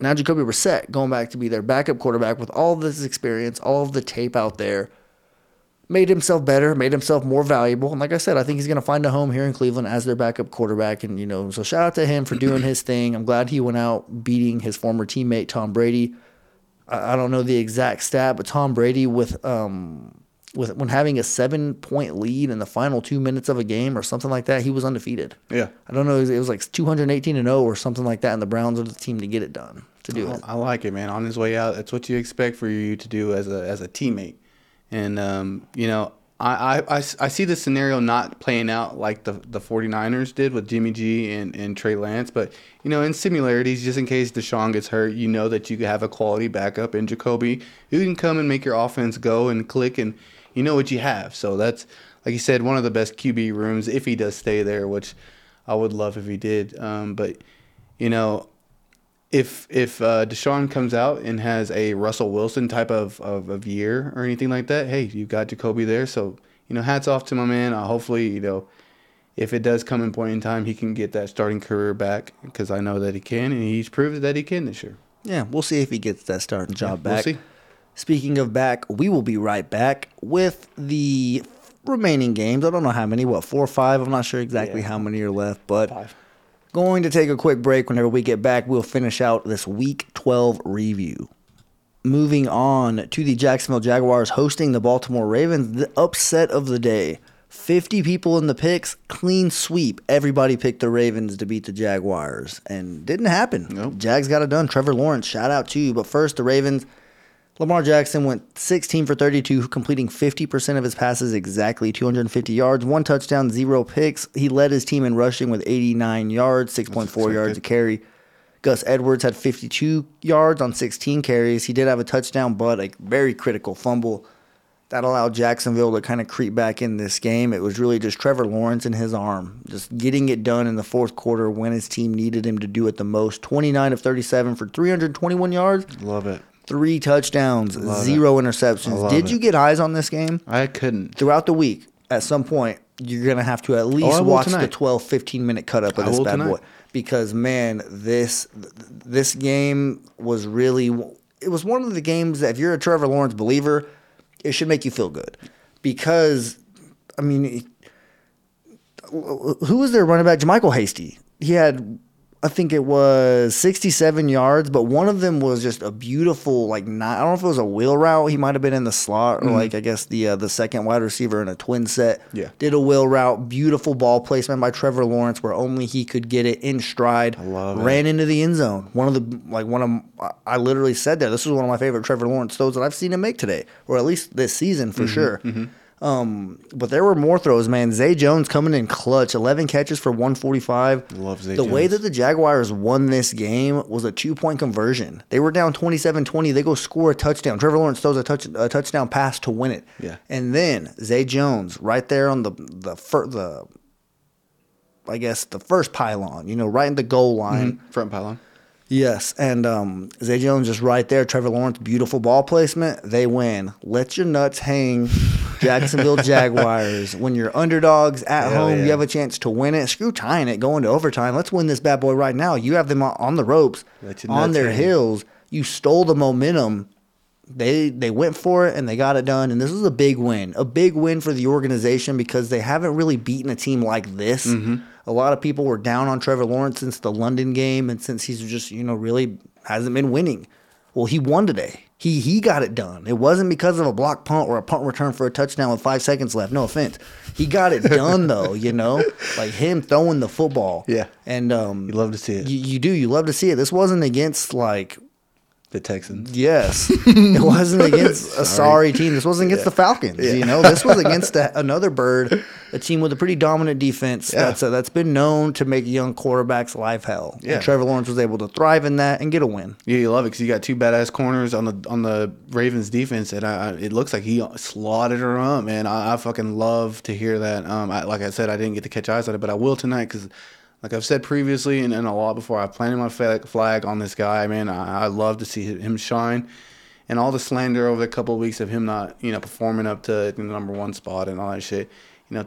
now Jacoby Brissett going back to be their backup quarterback with all this experience, all of the tape out there, made himself better, made himself more valuable. And like I said, I think he's going to find a home here in Cleveland as their backup quarterback. And, you know, so shout out to him for doing his thing. I'm glad he went out beating his former teammate, Tom Brady. I, I don't know the exact stat, but Tom Brady with, um, with when having a seven point lead in the final two minutes of a game or something like that, he was undefeated. Yeah. I don't know. It was, it was like 218 and 0 or something like that. And the Browns are the team to get it done, to do it. I like it, man. On his way out, that's what you expect for you to do as a as a teammate. And um, you know, I, I, I, I see the scenario not playing out like the the 49ers did with Jimmy G and, and Trey Lance, but you know, in similarities, just in case Deshaun gets hurt, you know that you have a quality backup in Jacoby who can come and make your offense go and click, and you know what you have. So that's like you said, one of the best QB rooms if he does stay there, which I would love if he did. Um, but you know, if if uh, Deshaun comes out and has a Russell Wilson type of, of, of year or anything like that, hey, you got Jacoby there. So you know, hats off to my man. Uh, hopefully, you know, if it does come in point in time, he can get that starting career back because I know that he can, and he's proved that he can this year. Yeah, we'll see if he gets that starting job we'll back. see. Speaking of back, we will be right back with the remaining games. I don't know how many, what, four or five? I'm not sure exactly how many are left, but going to take a quick break. Whenever we get back, we'll finish out this week 12 review. Moving on to the Jacksonville Jaguars hosting the Baltimore Ravens, the upset of the day. 50 people in the picks, clean sweep. Everybody picked the Ravens to beat the Jaguars, and didn't happen. Jags got it done. Trevor Lawrence, shout out to you. But first, the Ravens. Lamar Jackson went 16 for 32, completing 50% of his passes exactly, 250 yards, one touchdown, zero picks. He led his team in rushing with 89 yards, 6.4 yards a carry. Gus Edwards had 52 yards on 16 carries. He did have a touchdown, but a very critical fumble that allowed Jacksonville to kind of creep back in this game. It was really just Trevor Lawrence and his arm, just getting it done in the fourth quarter when his team needed him to do it the most. 29 of 37 for 321 yards. Love it. Three touchdowns, Love zero it. interceptions. Did it. you get eyes on this game? I couldn't. Throughout the week, at some point, you're going to have to at least Oh, I will watch the 12, 15 minute cut up of I this bad tonight. boy. Because, man, this this game was really, it was one of the games that if you're a Trevor Lawrence believer, it should make you feel good. Because, I mean, who was their running back? JaMycal Hasty. He had, I think it was 67 yards, but one of them was just a beautiful, like, not, I don't know if it was a wheel route. He might have been in the slot or, Mhm. like, I guess the uh, the second wide receiver in a twin set. Yeah. Did a wheel route. Beautiful ball placement by Trevor Lawrence where only he could get it in stride. I love it. Ran into the end zone. One of the, like, one of, I- literally said that. This was one of my favorite Trevor Lawrence throws that I've seen him make today, or at least this season for Mhm, sure. mhm. Um, but there were more throws, man. Zay Jones coming in clutch, 11 catches for 145. Love Zay The way that the Jaguars won this game was a two point conversion. They were down 27 20. They go score a touchdown. Trevor Lawrence throws a, touch, a touchdown pass to win it. Yeah. And then Zay Jones, right there on the, the, fir- the I guess, the first pylon, you know, right in the goal line. Mhm. Front pylon. Yes, and um, Zay Jones is right there. Trevor Lawrence, beautiful ball placement. They win. Let your nuts hang, Jacksonville Jaguars. When you're underdogs at Hell home, yeah. you have a chance to win it. Screw tying it, going to overtime. Let's win this bad boy right now. You have them on- the ropes, on their hang. heels. You stole the momentum. They they went for it and they got it done. And this is a big win, a big win for the organization because they haven't really beaten a team like this. Mhm. A lot of people were down on Trevor Lawrence since the London game and since he's just, you know, really hasn't been winning. Well, he won today. He he got it done. It wasn't because of a block punt or a punt return for a touchdown with five seconds left. No offense. He got it done though, you know? Like him throwing the football. Yeah. And um You love to see it. you, you do, you love to see it. This wasn't against like The Texans. Yes, it wasn't against a Sorry. team. This wasn't against Yeah. the Falcons. Yeah. You know, this was against a, another bird, a team with a pretty dominant defense Yeah. that's uh, that's been known to make young quarterbacks life hell. Yeah. And Trevor Lawrence was able to thrive in that and get a win. Yeah, you love it because you got two badass corners on the on the Ravens defense, and I, I, it looks like he slotted her up, man. I, I fucking love to hear that. Um, I, like I said, I didn't get to catch eyes on it, but I will tonight because, like I've said previously and, and a lot before, I planted my flag, on this guy, man. I, I love to see him shine, and all the slander over the couple of weeks of him not, you know, performing up to the number one spot and all that shit. You know,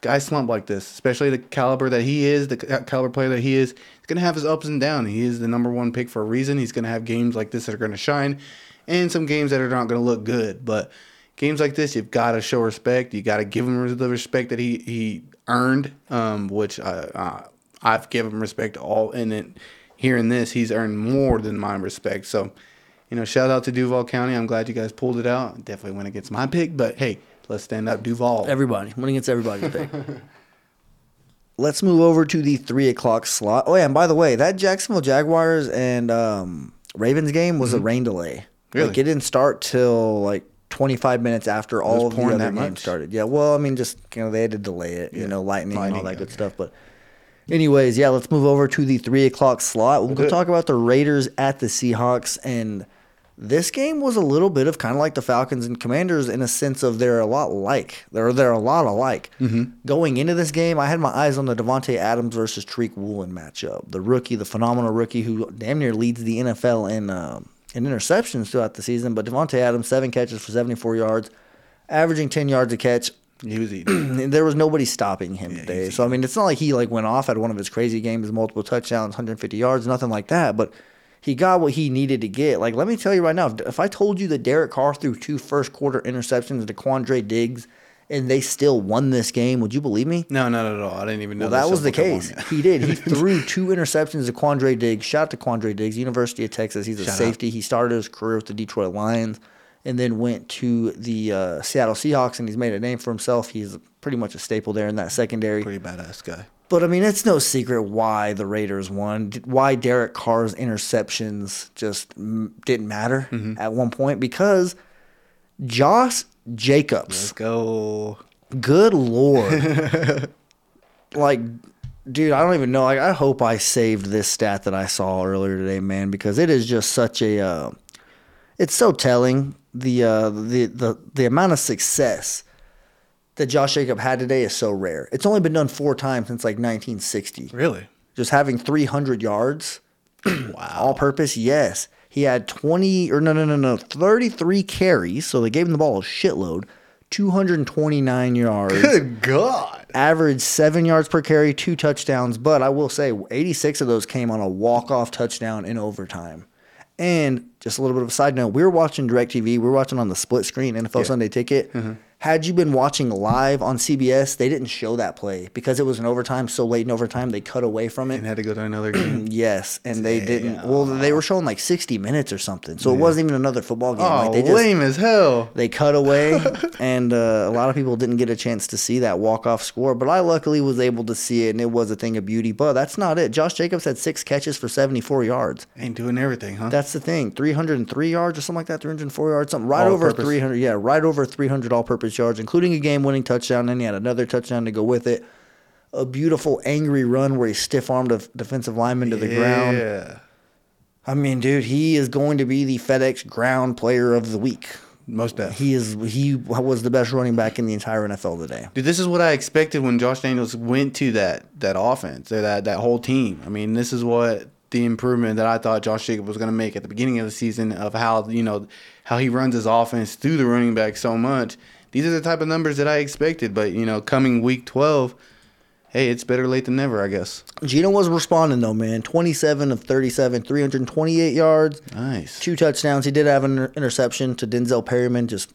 guys slump like this, especially the caliber that he is, the caliber player that he is, he's gonna have his ups and downs. He is the number one pick for a reason. He's gonna have games like this that are gonna shine, and some games that are not gonna look good. But games like this, you've got to show respect. You got to give him the respect that he he earned, um, which I, uh, I've given him respect all. And then hearing this, he's earned more than my respect. So. You know, shout out to Duval County. I'm glad you guys pulled it out. Definitely went against my pick, but hey, let's stand up Duval. Everybody, winning against everybody's pick. Let's move over to the three o'clock slot. Oh yeah, and by the way, that Jacksonville Jaguars and um, Ravens game was a rain delay. Mm-hmm. Really? Like it didn't start till like 25 minutes after all of the other that games started. Yeah, well, I mean, just you know, they had to delay it. You know, lightning, and all Lightning, that good stuff. But, anyways, yeah, let's move over to the three o'clock slot. We'll go talk about the Raiders at the Seahawks and. This game was a little bit of kind of like the Falcons and Commanders in a sense of they're a lot like. They're they're a lot alike. Mm-hmm. Going into this game, I had my eyes on the Davante Adams versus Tariq Woolen matchup. The rookie, the phenomenal rookie who damn near leads the NFL in um in interceptions throughout the season. But Davante Adams, seven catches for 74 yards, averaging 10 yards a catch. He was eating. There was nobody stopping him today. So I mean, it's not like he like went off at one of his crazy games, multiple touchdowns, 150 yards, nothing like that. But he got what he needed to get. Like, let me tell you right now, if, if I told you that Derek Carr threw two first quarter interceptions to Quandre Diggs and they still won this game, would you believe me? No, not at all. I didn't even know. Well, that was the case. He did. He threw two interceptions to Quandre Diggs. Shout out to Quandre Diggs, University of Texas. He's a Shout out. safety. He started his career with the Detroit Lions and then went to the uh, Seattle Seahawks, and he's made a name for himself. He's pretty much a staple there in that secondary. Pretty badass guy. But I mean, it's no secret why the Raiders won. Why Derek Carr's interceptions just didn't matter Mm-hmm. at one point because Josh Jacobs. Let's go. Good lord. like, dude, I don't even know. Like, I hope I saved this stat that I saw earlier today, man, because it is just such a. Uh, it's so telling. The uh, the the the amount of success that Josh Jacob had today is so rare. It's only been done four times since like 1960. Really? Just having 300 yards. wow. All purpose, yes. He had 20 or no no no no 33 carries, so they gave him the ball a shitload. 229 yards. Good God. Average seven yards per carry, two touchdowns. But I will say, 86 of those came on a walk-off touchdown in overtime. And just a little bit of a side note, we were watching DirecTV. We were watching on the split screen NFL Sunday Ticket. Mm-hmm. Had you been watching live on CBS, they didn't show that play because it was an overtime. So late in overtime, they cut away from it. And had to go to another game. yes, and they didn't. Well, they were showing like 60 minutes or something. So it wasn't even another football game. Oh, like they just, lame as hell. they cut away, and uh, a lot of people didn't get a chance to see that walk off score. But I luckily was able to see it, and it was a thing of beauty. But that's not it. Josh Jacobs had six catches for 74 yards. Ain't doing everything, huh? That's the thing. 303 yards or something like that. 304 yards, something right All over purpose. 300. Yeah, right over 300 all-purpose yards, including a game-winning touchdown. And he had another touchdown to go with it. A beautiful angry run where he stiff-armed a defensive lineman to the ground. Yeah. I mean, dude, he is going to be the FedEx Ground Player of the Week. Most def. He is. He was the best running back in the entire NFL today. Dude, this is what I expected when Josh McDaniels went to that that offense, or that that whole team. I mean, this is what the improvement that I thought Josh Jacobs was going to make at the beginning of the season of how you know how he runs his offense through the running back so much. These are the type of numbers that I expected, but you know, coming week twelve, hey, it's better late than never, I guess. Geno was responding though, man. 27 of 37, 328 yards, Nice. two touchdowns. He did have an interception to Denzel Perryman. Just,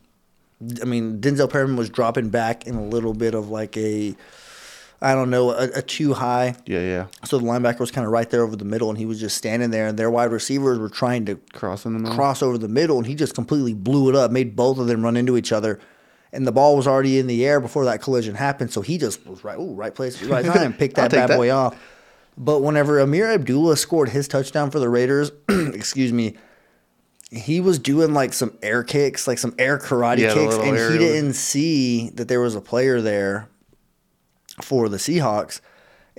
I mean, Denzel Perryman was dropping back in a little bit of like a I don't know, a, a too high. Yeah, yeah. So the linebacker was kind of right there over the middle, and he was just standing there, and their wide receivers were trying to cross in the middle. cross over the middle, and he just completely blew it up, made both of them run into each other. And the ball was already in the air before that collision happened, so he just was right, ooh, right place, right time, picked that bad that. boy off. But whenever Ameer Abdullah scored his touchdown for the Raiders, excuse me, he was doing like some air kicks, like some air karate Yeah, kicks, and he didn't see that there was a player there for the Seahawks.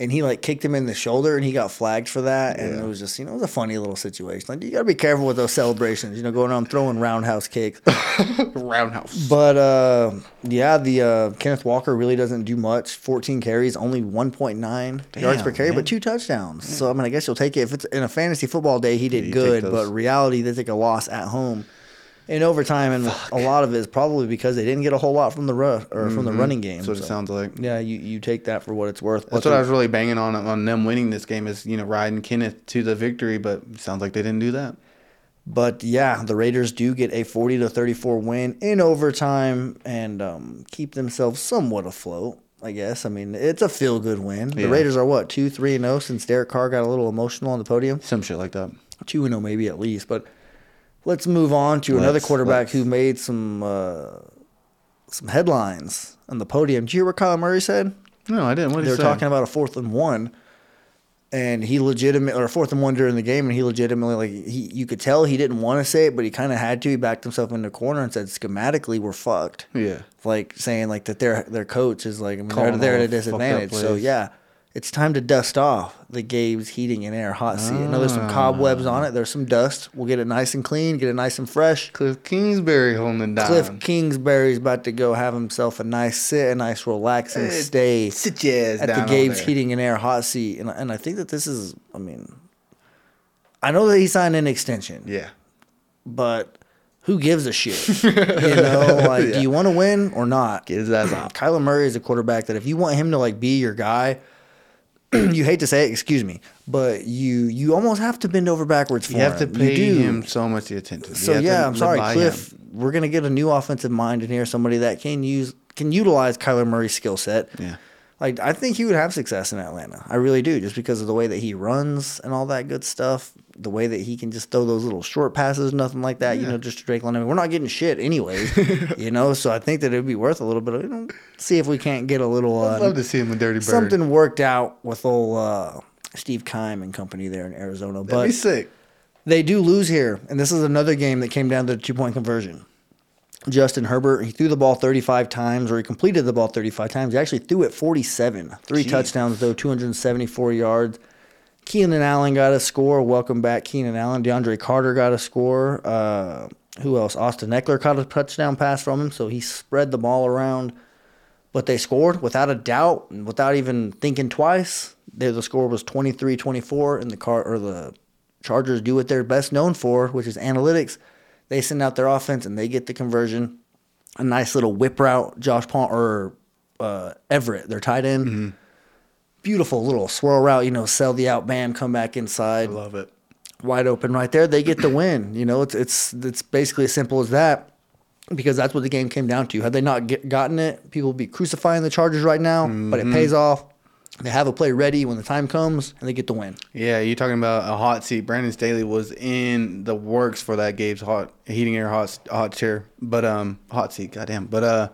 And he like kicked him in the shoulder, and he got flagged for that. And it was just, you know, it was a funny little situation. Like you got to be careful with those celebrations. You know, going around throwing roundhouse kicks. Roundhouse. But uh, yeah, the uh, Kenneth Walker really doesn't do much. 14 carries, only 1.9 yards per carry, man. but two touchdowns. So I mean, I guess you'll take it if it's in a fantasy football day. He did you good, but reality they take a loss at home in overtime, and a lot of it is probably because they didn't get a whole lot from the or from the Mhm. running game. That's what it sounds like. Yeah, you, you take that for what it's worth. That's But what I was really banging on on them winning this game is you know riding Kenneth to the victory, but it sounds like they didn't do that. But yeah, the Raiders do get a 40 to 34 win in overtime and um, keep themselves somewhat afloat. I guess. I mean, it's a feel good win. The Raiders are what two, three, and zero since Derek Carr got a little emotional on the podium. Some shit like that. Two and zero maybe at least. But let's move on to another Let's- quarterback let's. who made some uh, some headlines on the podium. Did you hear what Kyler Murray said? No, I didn't. What did they he were say? talking about a fourth and one, and he legitimate or a fourth and one during the game, and he legitimately like he you could tell he didn't want to say it, but he kind of had to. He backed himself in the corner and said, "Schematically, we're fucked." Yeah. like saying like that their their coach is like I mean they're, they're at a the fucked up disadvantage. So yeah. It's time to dust off the Gabe's heating and air hot seat. I know there's some ah. cobwebs on it. There's some dust. We'll get it nice and clean, get it nice and fresh. Cliff Kingsbury holding down. Cliff Kingsbury's about to go have himself a nice sit, a nice relaxing Hey, stay sit your ass at the Gabe's. Heating and Air hot seat. And, and I think that this is, I mean, I know that he signed an extension. Yeah. But who gives a shit? you know, like, Yeah. do you want to win or not? His ass out. Kyler Murray is a quarterback that if you want him to like be your guy, you hate to say it, excuse me, but you you almost have to bend over backwards for him. You have to pay him so much attention. So yeah, I'm sorry, Cliff. him. We're gonna get a new offensive mind in here, somebody that can use can utilize Kyler Murray's skill set. Yeah. Like I think he would have success in Atlanta. I really do, just because of the way that he runs and all that good stuff. The way that he can just throw those little short passes, nothing like that. You know, just to Drake London. we're not getting shit anyways. you know, so I think that it'd be worth a little bit of you know, see if we can't get a little uh, I'd love to see him with Dirty Bird. something worked out with old uh, Steve Keim and company there in Arizona. That'd but be sick. they do lose here, and this is another game that came down to the two point conversion. Justin Herbert, he threw the ball 35 times, or he completed the ball 35 times. He actually threw it 47. Three Jeez. touchdowns, though, 274 yards. Keenan Allen got a score. Welcome back, Keenan Allen. DeAndre Carter got a score. Uh, who else? Austin Ekeler caught a touchdown pass from him, so he spread the ball around. But they scored without a doubt, and without even thinking twice. They, the score was 23-24, and the car or the Chargers do what they're best known for, which is analytics. They send out their offense and they get the conversion. A nice little whip route, Josh Paul or uh, Everett, their tight end. Mm-hmm. Beautiful little swirl route, you know, sell the out, bam, come back inside. Love it. Wide open right there. They get the win. You know, it's it's it's basically as simple as that. Because that's what the game came down to. Had they not get, gotten it, people would be crucifying the Chargers right now. But it Mhm. pays off. They have a play ready when the time comes, and they get the win. Yeah, you're talking about a hot seat. Brandon Staley was in the works for that Gabe's hot heating air hot hot chair, but um hot seat, goddamn. But uh,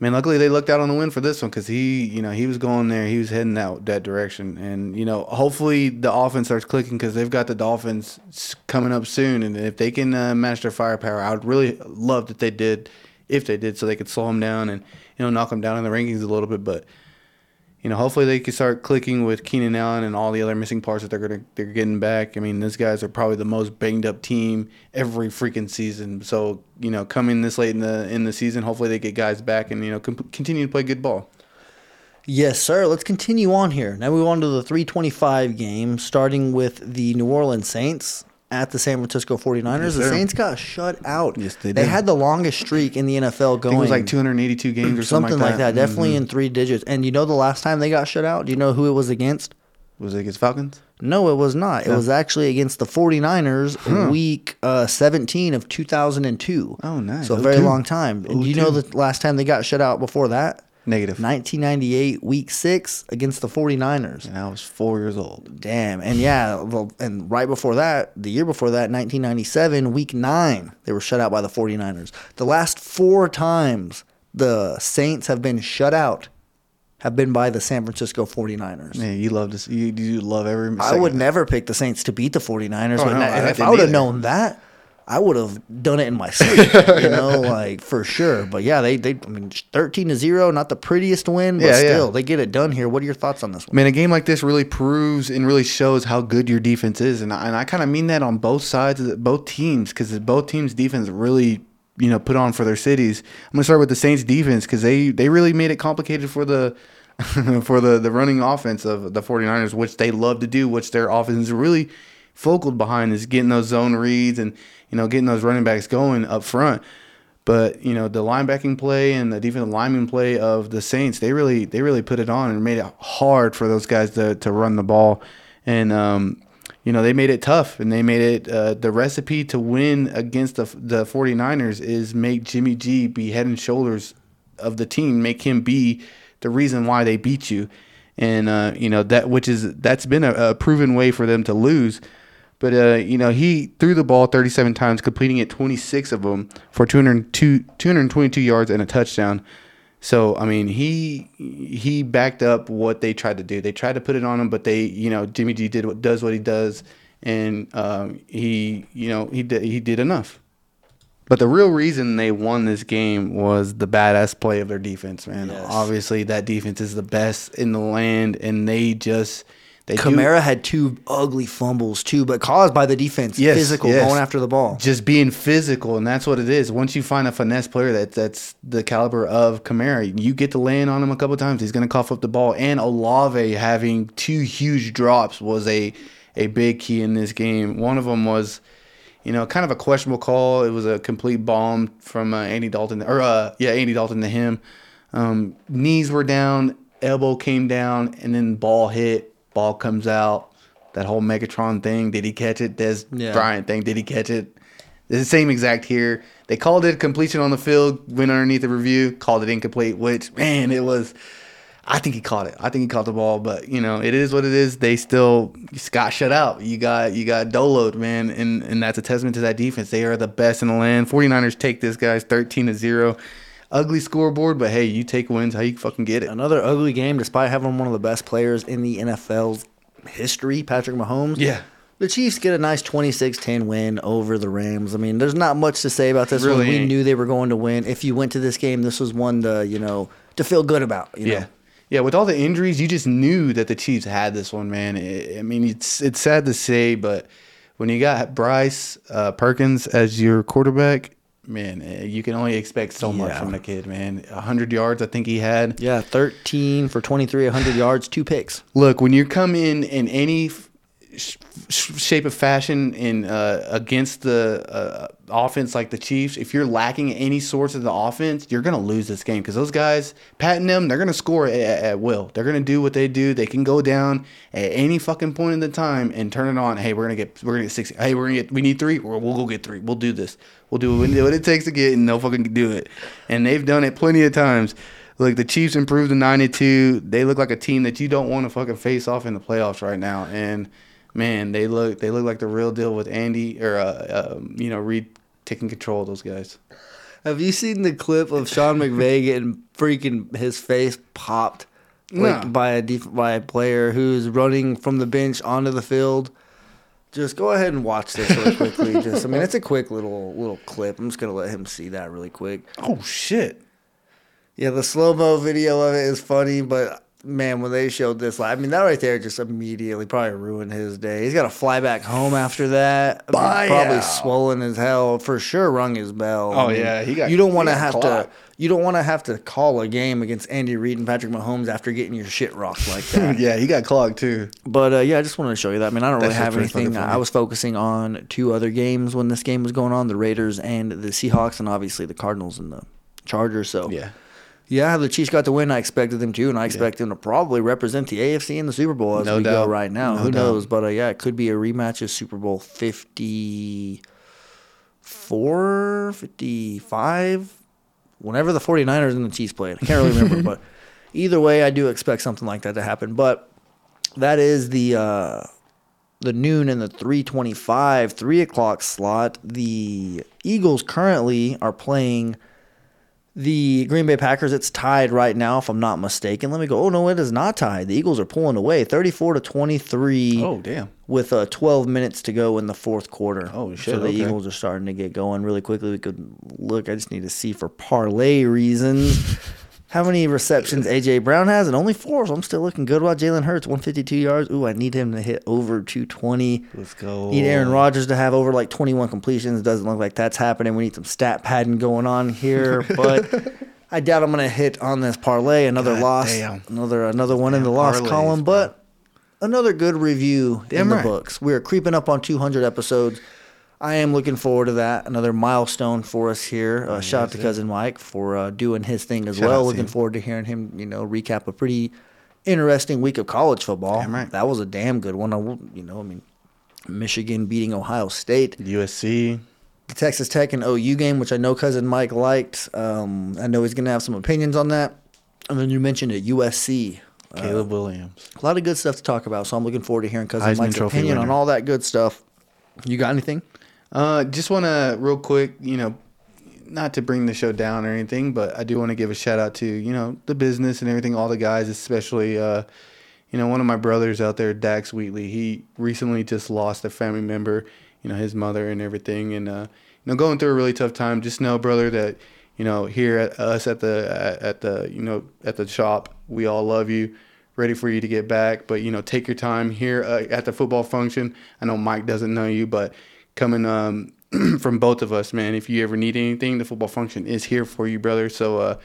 man, luckily they looked out on the win for this one because he, you know, he was going there, he was heading out that direction, and you know, hopefully the offense starts clicking because they've got the Dolphins coming up soon, and if they can uh, match their firepower, I would really love that they did, if they did, so they could slow them down and you know knock them down in the rankings a little bit, but you know, hopefully they can start clicking with Keenan Allen and all the other missing parts that they're gonna they're getting back. I mean, these guys are probably the most banged up team every freaking season. So you know, coming this late in the in the season, hopefully they get guys back and you know continue to play good ball. Yes, sir. Let's continue on here. Now we move on to the 325 game, starting with the New Orleans Saints at the San Francisco 49ers. Yes, the. Saints got shut out. Yes, they did. They had the longest streak in the NFL going. it was like 282 games or something, something like that. Definitely Mhm. in three digits. And you know the last time they got shut out? Do you know who it was against? Was it against Falcons? No, it was not. It was actually against the 49ers Huh. week uh, 17 of 2002. Oh, nice. So a very 02. long time. Do you know the last time they got shut out before that? Negative. 1998, week six against the 49ers. And I was four years old. Damn. And yeah, well, and right before that, the year before that, 1997, week nine, they were shut out by the 49ers. The last four times the Saints have been shut out have been by the San Francisco 49ers. Man, you love this. You, you love every. I would never pick the Saints to beat the 49ers. Oh, but no, I if I would have known that, I would have done it in my sleep, you know, like for sure. But yeah, they, they I mean, 13 to 0, not the prettiest win, but Yeah, yeah. still, they get it done here. What are your thoughts on this one? Man, a game like this really proves and really shows how good your defense is, and I, and I kind of mean that on both sides, of the, both teams, because both teams' defense really, you know, put on for their cities. I'm gonna start with the Saints' defense because they they really made it complicated for the for the the running offense of the 49ers, which they love to do, which their offense is really focal behind is getting those zone reads and you know getting those running backs going up front. But you know the linebacking play and the defensive lineman play of the Saints, they really they really put it on and made it hard for those guys to to run the ball, and um, you know they made it tough and they made it uh, the recipe to win against the the 49ers is make Jimmy G be head and shoulders of the team, make him be the reason why they beat you, and uh, you know that which is that's been a, a proven way for them to lose. But uh, you know, he threw the ball 37 times, completing it 26 of them for 202, 222 yards and a touchdown. So I mean, he he backed up what they tried to do. They tried to put it on him, but they, you know, Jimmy G did what does what he does, and um, he, you know, he did he did enough. But the real reason they won this game was the badass play of their defense, man. Obviously, that defense is the best in the land, and they just they do- Kamara had two ugly fumbles too, but caused by the defense. Yes, physical, yes. going after the ball. just being physical, and that's what it is. Once you find a finesse player that that's the caliber of Kamara, you get to land on him a couple times. He's going to cough up the ball, and Olave having two huge drops was a a big key in this game. One of them was, you know, kind of a questionable call. It was a complete bomb from uh, Andy Dalton, or uh, yeah, Andy Dalton to him. Um, knees were down, elbow came down, and then ball hit. Ball comes out. That whole Megatron thing. Did he catch it? Dez Yeah. Bryant thing. Did he catch it? It's the same exact here. They called it completion on the field, went underneath the review, called it incomplete, which, man, it was. I think he caught it. I think he caught the ball, but you know, it is what it is. They still got shut out. You got you got Doloed, man, and and that's a testament to that defense. They are the best in the land. 49ers take this guys 13 to 0. Ugly scoreboard, but hey, you take wins how you fucking get it. Another ugly game, despite having one of the best players in the NFL's history, Patrick Mahomes. Yeah. The Chiefs get a nice 26-10 win over the Rams. I mean, there's not much to say about this one. Really We ain't. knew they were going to win. If you went to this game, this was one to, you know, to feel good about. You yeah. Know? Yeah, with all the injuries, you just knew that the Chiefs had this one, man. I I mean, it's it's sad to say, but when you got Bryce uh, Perkins as your quarterback, man, eh, you can only expect so much Yeah. from the kid, man. 100 yards, I think he had. Yeah, 13 for 23, 100 yards, two picks. Look, when you come in in any sh- sh- shape of fashion in uh, against the uh, offense like the Chiefs, if you're lacking any sorts of the offense, you're gonna lose this game because those guys, patting them, they're gonna score at, at will. They're gonna do what they do. They can go down at any fucking point in the time and turn it on. Hey, we're gonna get we're gonna get six. Hey, we're gonna get we need three. We'll, we'll go get three. We'll do this. We'll do what what it takes to get, and they'll fucking do it. And they've done it plenty of times. Look, the Chiefs improved to 92. They look like a team that you don't want to fucking face off in the playoffs right now. And man, they look they look like the real deal with Andy or uh, um, you know Reid taking control of those guys. Have you seen the clip of Sean McVay getting freaking his face popped like, No. by a def- by a player who's running from the bench onto the field? Just go ahead and watch this really quickly. Just I mean, it's a quick little little clip. I'm just gonna let him see that really quick. Oh shit! Yeah, the slow mo video of it is funny, but man, when they showed this, I mean, that right there just immediately probably ruined his day. He's got to fly back home after that. I mean, probably out. swollen as hell. For sure, rung his bell. Oh, I mean, yeah, he got- You don't want to have to. You don't want to have to call a game against Andy Reid and Patrick Mahomes after getting your shit rocked like that. yeah, he got clogged too. But uh, yeah, I just wanted to show you that. I mean, I don't really have anything. I was focusing on two other games when this game was going on: the Raiders and the Seahawks, and obviously the Cardinals and the Chargers. So Yeah. Yeah, the Chiefs got the win. I expected them to, and I expect them to probably represent the AFC in the Super Bowl as No we doubt. go right now. No Who doubt. knows? But uh, yeah, it could be a rematch of Super Bowl 54, 55, whenever the 49ers and the Chiefs played. I can't really remember, but either way, I do expect something like that to happen. But that is the uh, the noon and the three twenty five, three o'clock slot. The Eagles currently are playing the Green Bay Packers. It's tied right now, if I'm not mistaken. Let me go. Oh no, it is not tied. The Eagles are pulling away, thirty four to twenty three. Oh damn! With uh, 12 minutes to go in the fourth quarter. Oh shit! So the okay. Eagles are starting to get going really quickly. We could look. I just need to see for parlay reasons. How many receptions AJ Brown has, and only four. So I'm still looking good. While Jalen Hurts, 152 yards. Ooh, I need him to hit over 220. Let's go. Need Aaron Rodgers to have over like 21 completions. Doesn't look like that's happening. We need some stat padding going on here, but I doubt I'm gonna hit on this parlay. Another God loss, damn. another another one in the loss parlays, column, but another good review in Damn the right. books. We're creeping up on 200 episodes. I am looking forward to that. Another milestone for us here. Uh, shout out to cousin Mike for uh, doing his thing as Shout well. Looking forward to hearing him, you know, recap a pretty interesting week of college football. Damn right. That was a damn good one. I You know, I mean, Michigan beating Ohio State. USC. The Texas Tech and OU game, which I know cousin Mike liked. Um, I know he's going to have some opinions on that. And then you mentioned it, USC. Caleb Williams. A lot of good stuff to talk about. So I'm looking forward to hearing cousin Heisman Mike's opinion on all that good stuff. You got anything? Uh, just want to real quick, you know, not to bring the show down or anything, but I do want to give a shout out to you know the business and everything, all the guys, especially uh, you know one of my brothers out there, Dax Wheatley. He recently just lost a family member, you know, his mother and everything, and uh, you know going through a really tough time. Just know, brother, that you know here at us at the at, the you know at the shop, we all love you. Ready for you to get back, but you know, take your time here uh, at the football function. I know Mike doesn't know you, but coming um, from both of us, man. If you ever need anything, the football function is here for you, brother. So, uh,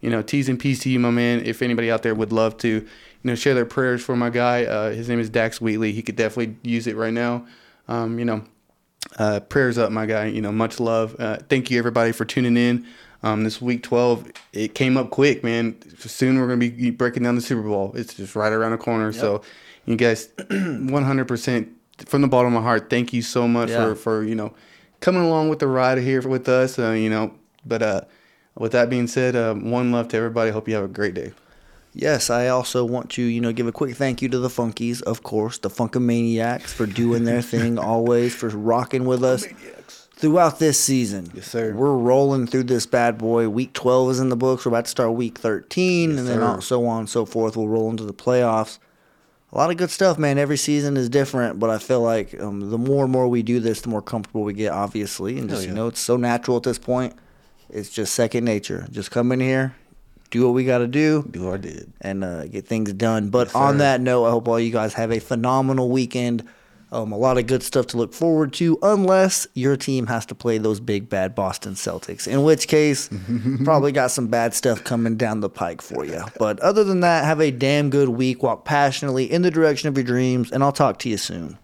you know, T's and P's to you, my man. If anybody out there would love to, you know, share their prayers for my guy, uh, his name is Dax Wheatley. He could definitely use it right now. Um, you know, uh, prayers up, my guy. You know, much love. Uh, thank you, everybody, for tuning in. Um, this week 12, it came up quick, man. Soon we're going to be breaking down the Super Bowl. It's just right around the corner. So, you guys, 100% from the bottom of my heart, thank you so much Yeah. for, for, you know, coming along with the ride here with us. Uh, you know, but uh, with that being said, uh, one love to everybody. Hope you have a great day. Yes, I also want to, you know, give a quick thank you to the Funkies, of course, the Funkamaniacs for doing their thing always, for rocking with us throughout this season. Yes, sir. We're rolling through this bad boy. Week 12 is in the books. We're about to start week 13, and then sir. so on and so forth. We'll roll into the playoffs. A lot of good stuff, man. Every season is different, but I feel like um, the more and more we do this, the more comfortable we get, obviously. And just, Hell you know, it's so natural at this point. It's just second nature. Just come in here, do what we got to do, Do what I did. and uh, get things done. But Yes, on that note, I hope all you guys have a phenomenal weekend. Um, a lot of good stuff to look forward to, unless your team has to play those big bad Boston Celtics, in which case, probably got some bad stuff coming down the pike for you. But other than that, have a damn good week. Walk passionately in the direction of your dreams, and I'll talk to you soon.